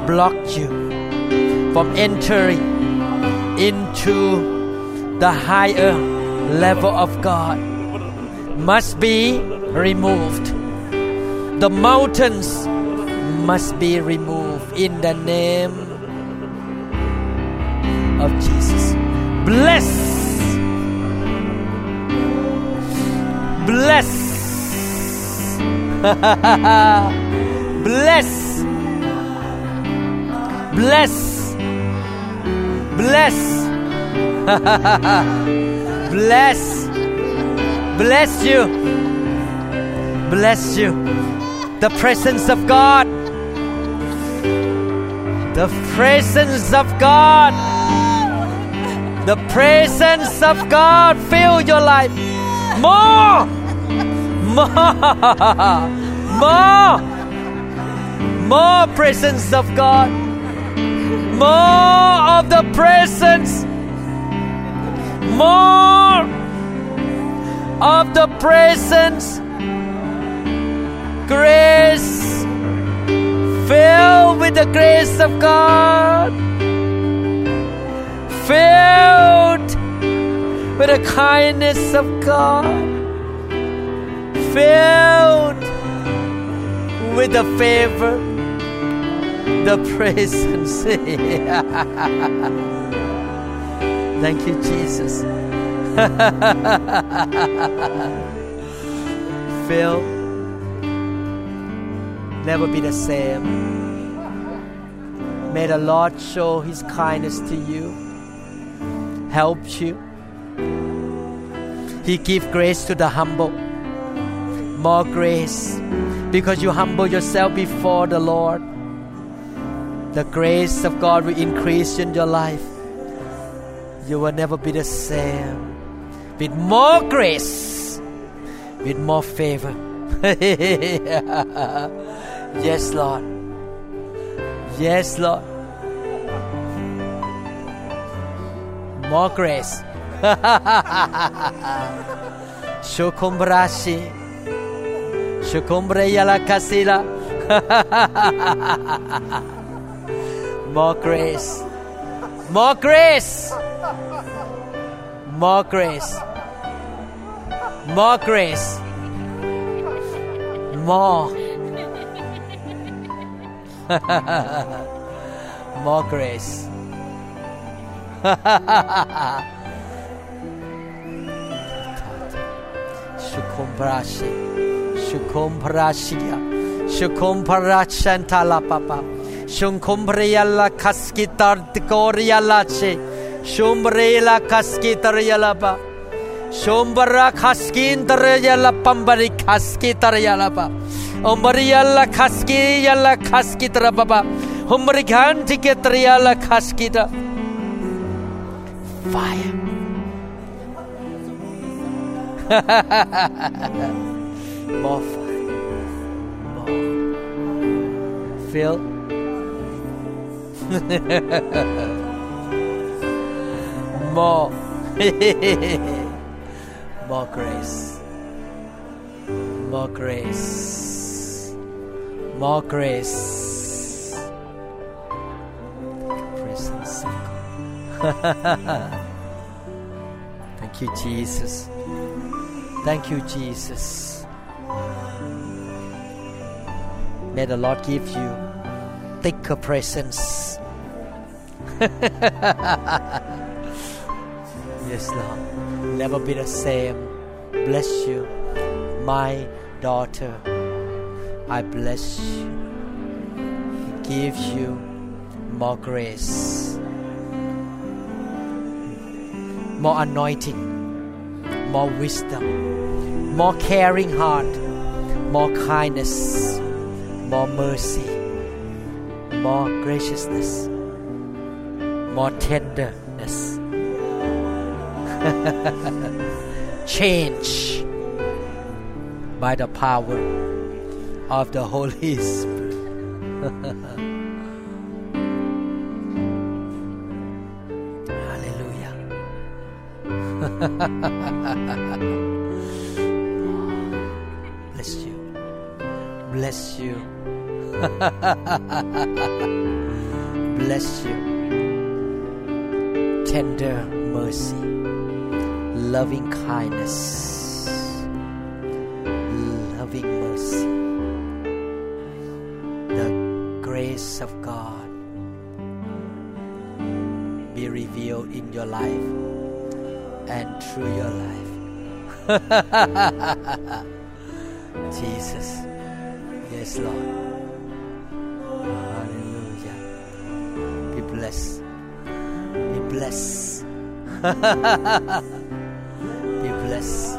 block you from entering into the higher level of God must be removed. The mountains must be removed in the name of Jesus. Bless. Bless. Bless. Bless. Bless. Bless. Bless you. Bless you. The presence of God. The presence of God. The presence of God fill your life. More. More. More. More presence of God. More of the presence. More of the presence. Grace. Fill with the grace of God. Filled with the kindness of God. Filled with the favor, the presence. Thank you, Jesus. Fill never be the same. May the Lord show His kindness to you, help you. He gives grace to the humble, more grace, because you humble yourself before the Lord. The grace of God will increase in your life. You will never be the same. With more grace, with more favor. yes, Lord. Yes, Lord. More grace. Shukumbrashi. Shukumbre yala kasila. More grace. More grace. More grace. More grace. More. More grace. Shukumbrashi. Shukumbrashiya. Shukumbrashanta la papa. Shukumbriya la kaskitar tikoriya la che. Shumbriya la kaskitar yala pa. Shumbra kaskin tar yala pambari kaskitar yala pa. Umbari yala kaski yala kaskitar papa. Umbari ghan tiketar yala kaskitar. Fire. More fire. More. Feel. More. More grace. More grace. More grace. Of God. Thank you, Jesus. Thank you, Jesus. May the Lord give you thicker presence. yes, Lord. Never be the same. Bless you, my daughter. I bless you. Give you more grace, more anointing, more wisdom, more caring heart, more kindness, more mercy, more graciousness, more tenderness. Change by the power of the Holy Spirit. Bless you. Tender mercy. Loving kindness. Loving mercy. The grace of God be revealed in your life and through your life. Jesus. Yes, Lord. Be blessed.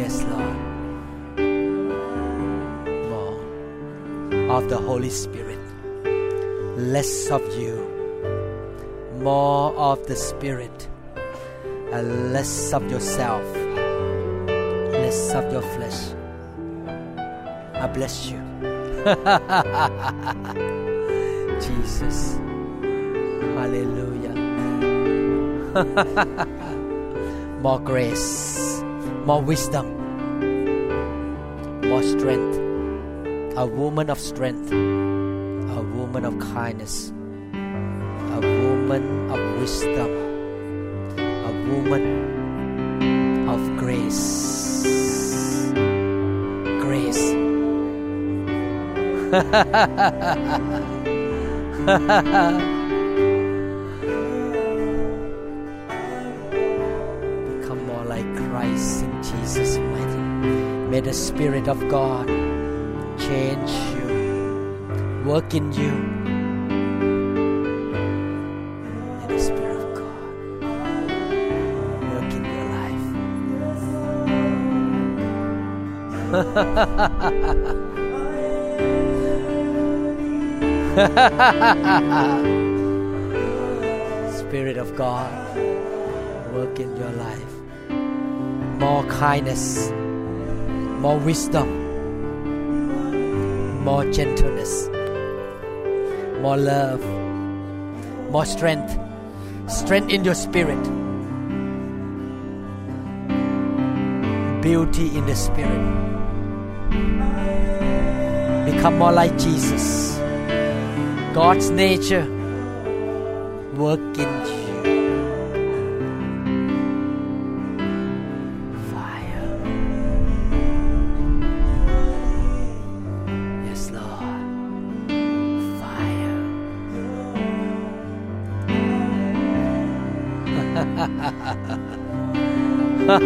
Yes, Lord. More of the Holy Spirit. Less of you. More of the Spirit. And less of yourself. Less of your flesh. I bless you. Jesus. Hallelujah. more grace, more wisdom, more strength. A woman of strength, a woman of kindness, a woman of wisdom, a woman of grace. Grace. Become more like Christ in Jesus' mighty May the Spirit of God change you, work in you. Spirit of God work in your life. Spirit of God, work in your life. More kindness, more wisdom, more gentleness, more love, more strength, strength in your spirit, beauty in the spirit. Become more like Jesus. God's nature work in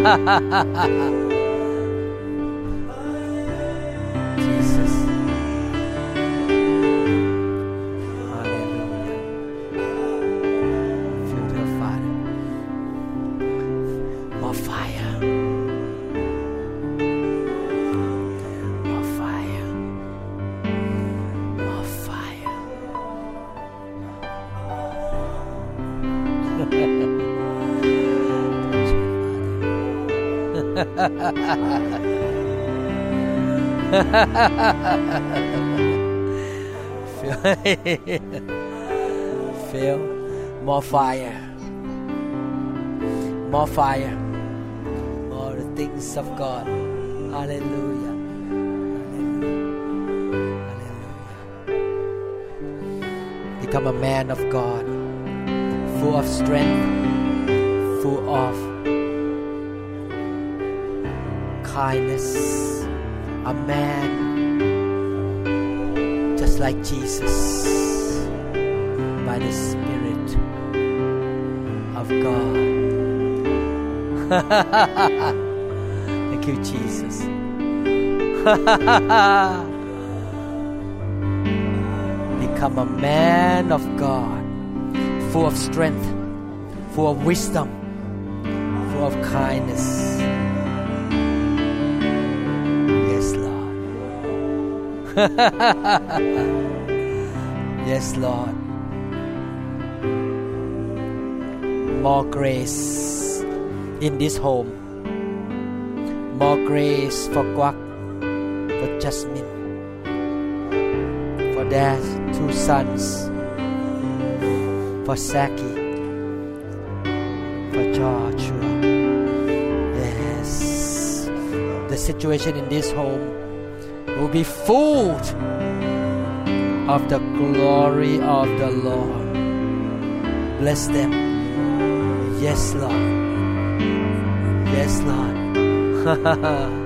哈哈哈哈哈哈。Feel feel more fire. More fire. More the things of God. Hallelujah. Hallelujah. Become a man of God. Full of strength. Full of kindness. A man just like Jesus by the Spirit of God. Thank you, Jesus. Become a man of God, full of strength, full of wisdom, full of kindness. yes, Lord. More grace in this home. More grace for Kwak, for Jasmine, for their two sons, for Saki, for Joshua. Yes, the situation in this home will be full of the glory of the Lord. Bless them. Yes, Lord. Yes, Lord.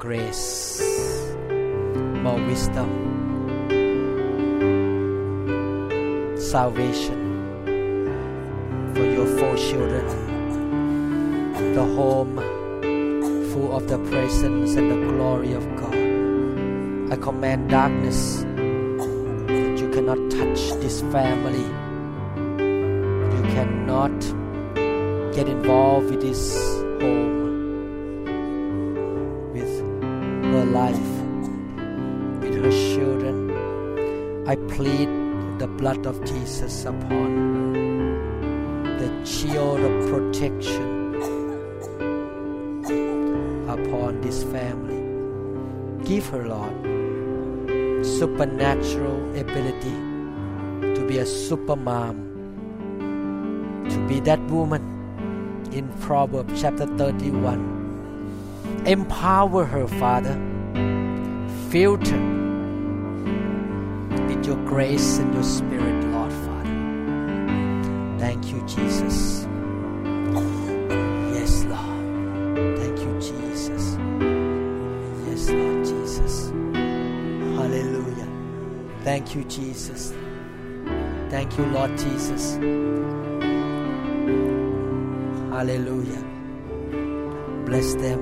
grace. More wisdom. Salvation for your four children. The home full of the presence and the glory of God. I command darkness that you cannot touch this family. You cannot get involved with this home, I plead the blood of Jesus upon her, the shield of protection upon this family. Give her, Lord, supernatural ability to be a super mom, to be that woman in Proverbs chapter 31. Empower her, Father. Filter grace and your spirit, Lord Father. Thank you, Jesus. Yes, Lord. Thank you, Jesus. Yes, Lord Jesus. Hallelujah. Thank you, Jesus. Thank you, Lord Jesus. Hallelujah. Bless them.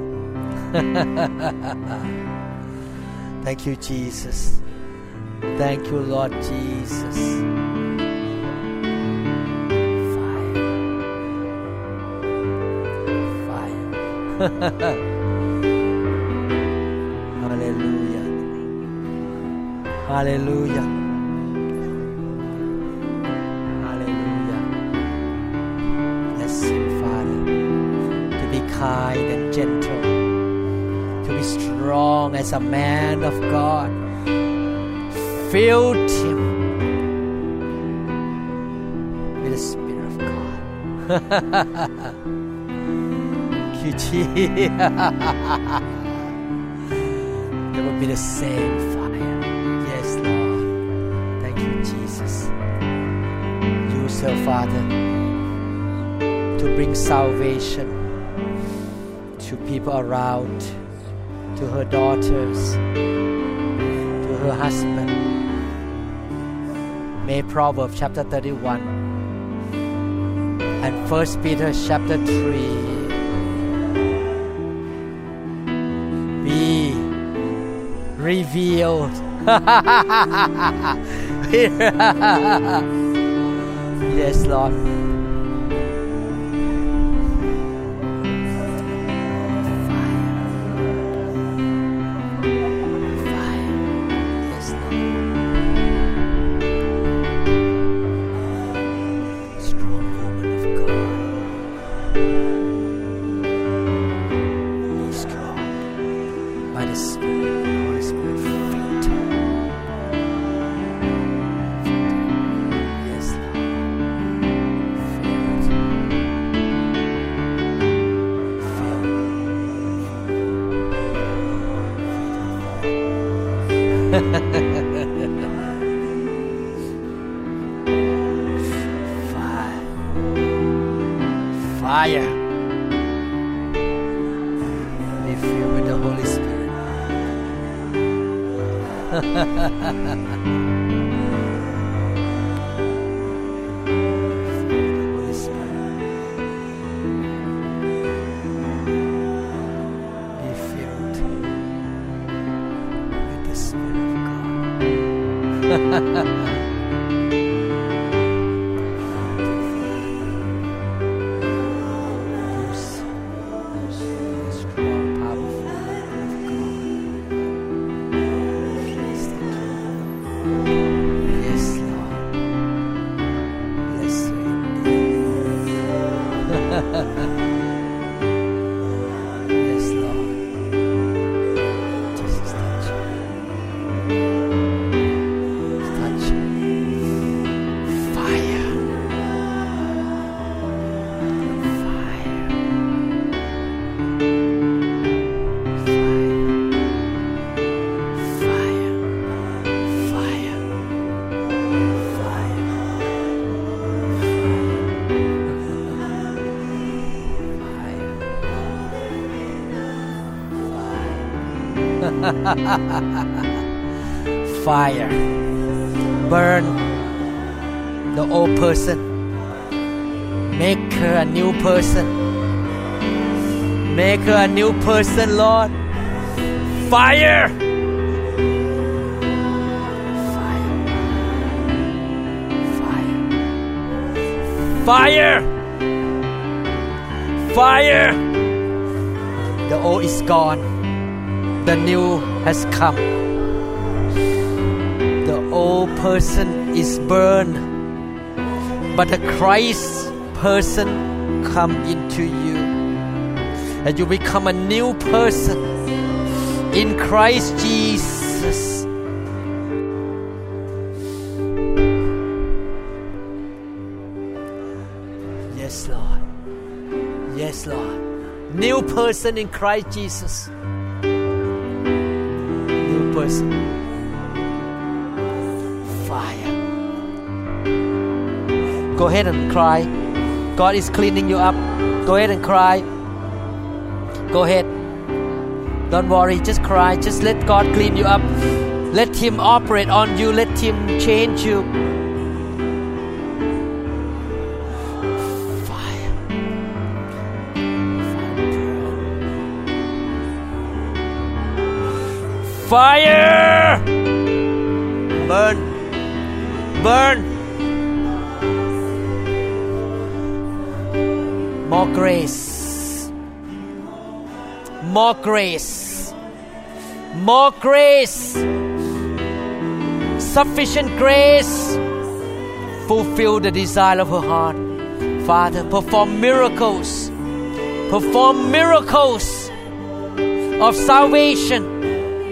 Thank you, Jesus. Thank you, Lord Jesus. Fire. Fire. Hallelujah. Hallelujah. Father, to be kind and gentle, to be strong as a man of God. Filled mm. him with the Spirit of God. Thank you, Jesus. Never be the same fire. Yes, Lord. Thank you, Jesus. Use her, Father, to bring salvation to people around, to her daughters, to her husband. May Proverbs chapter 31 and First Peter chapter 3 be revealed. yes, Lord. Fire. Burn the old person. Make her a new person. Make her a new person, Lord. Fire. Fire. Fire! Fire! The old is gone. The new has come. The old person is burned, but the Christ person come into you, and you become a new person in Christ Jesus. Yes, Lord. Yes, Lord. New person in Christ Jesus. Fire. Go ahead and cry. God is cleaning you up. Go ahead and cry. Go ahead. Don't worry, just cry. Just let God clean you up. Let Him operate on you. Let Him change you. Fire! Burn. Burn. More grace. More grace. More grace. Sufficient grace. Fulfill the desire of her heart. Father, perform miracles. Perform miracles of salvation,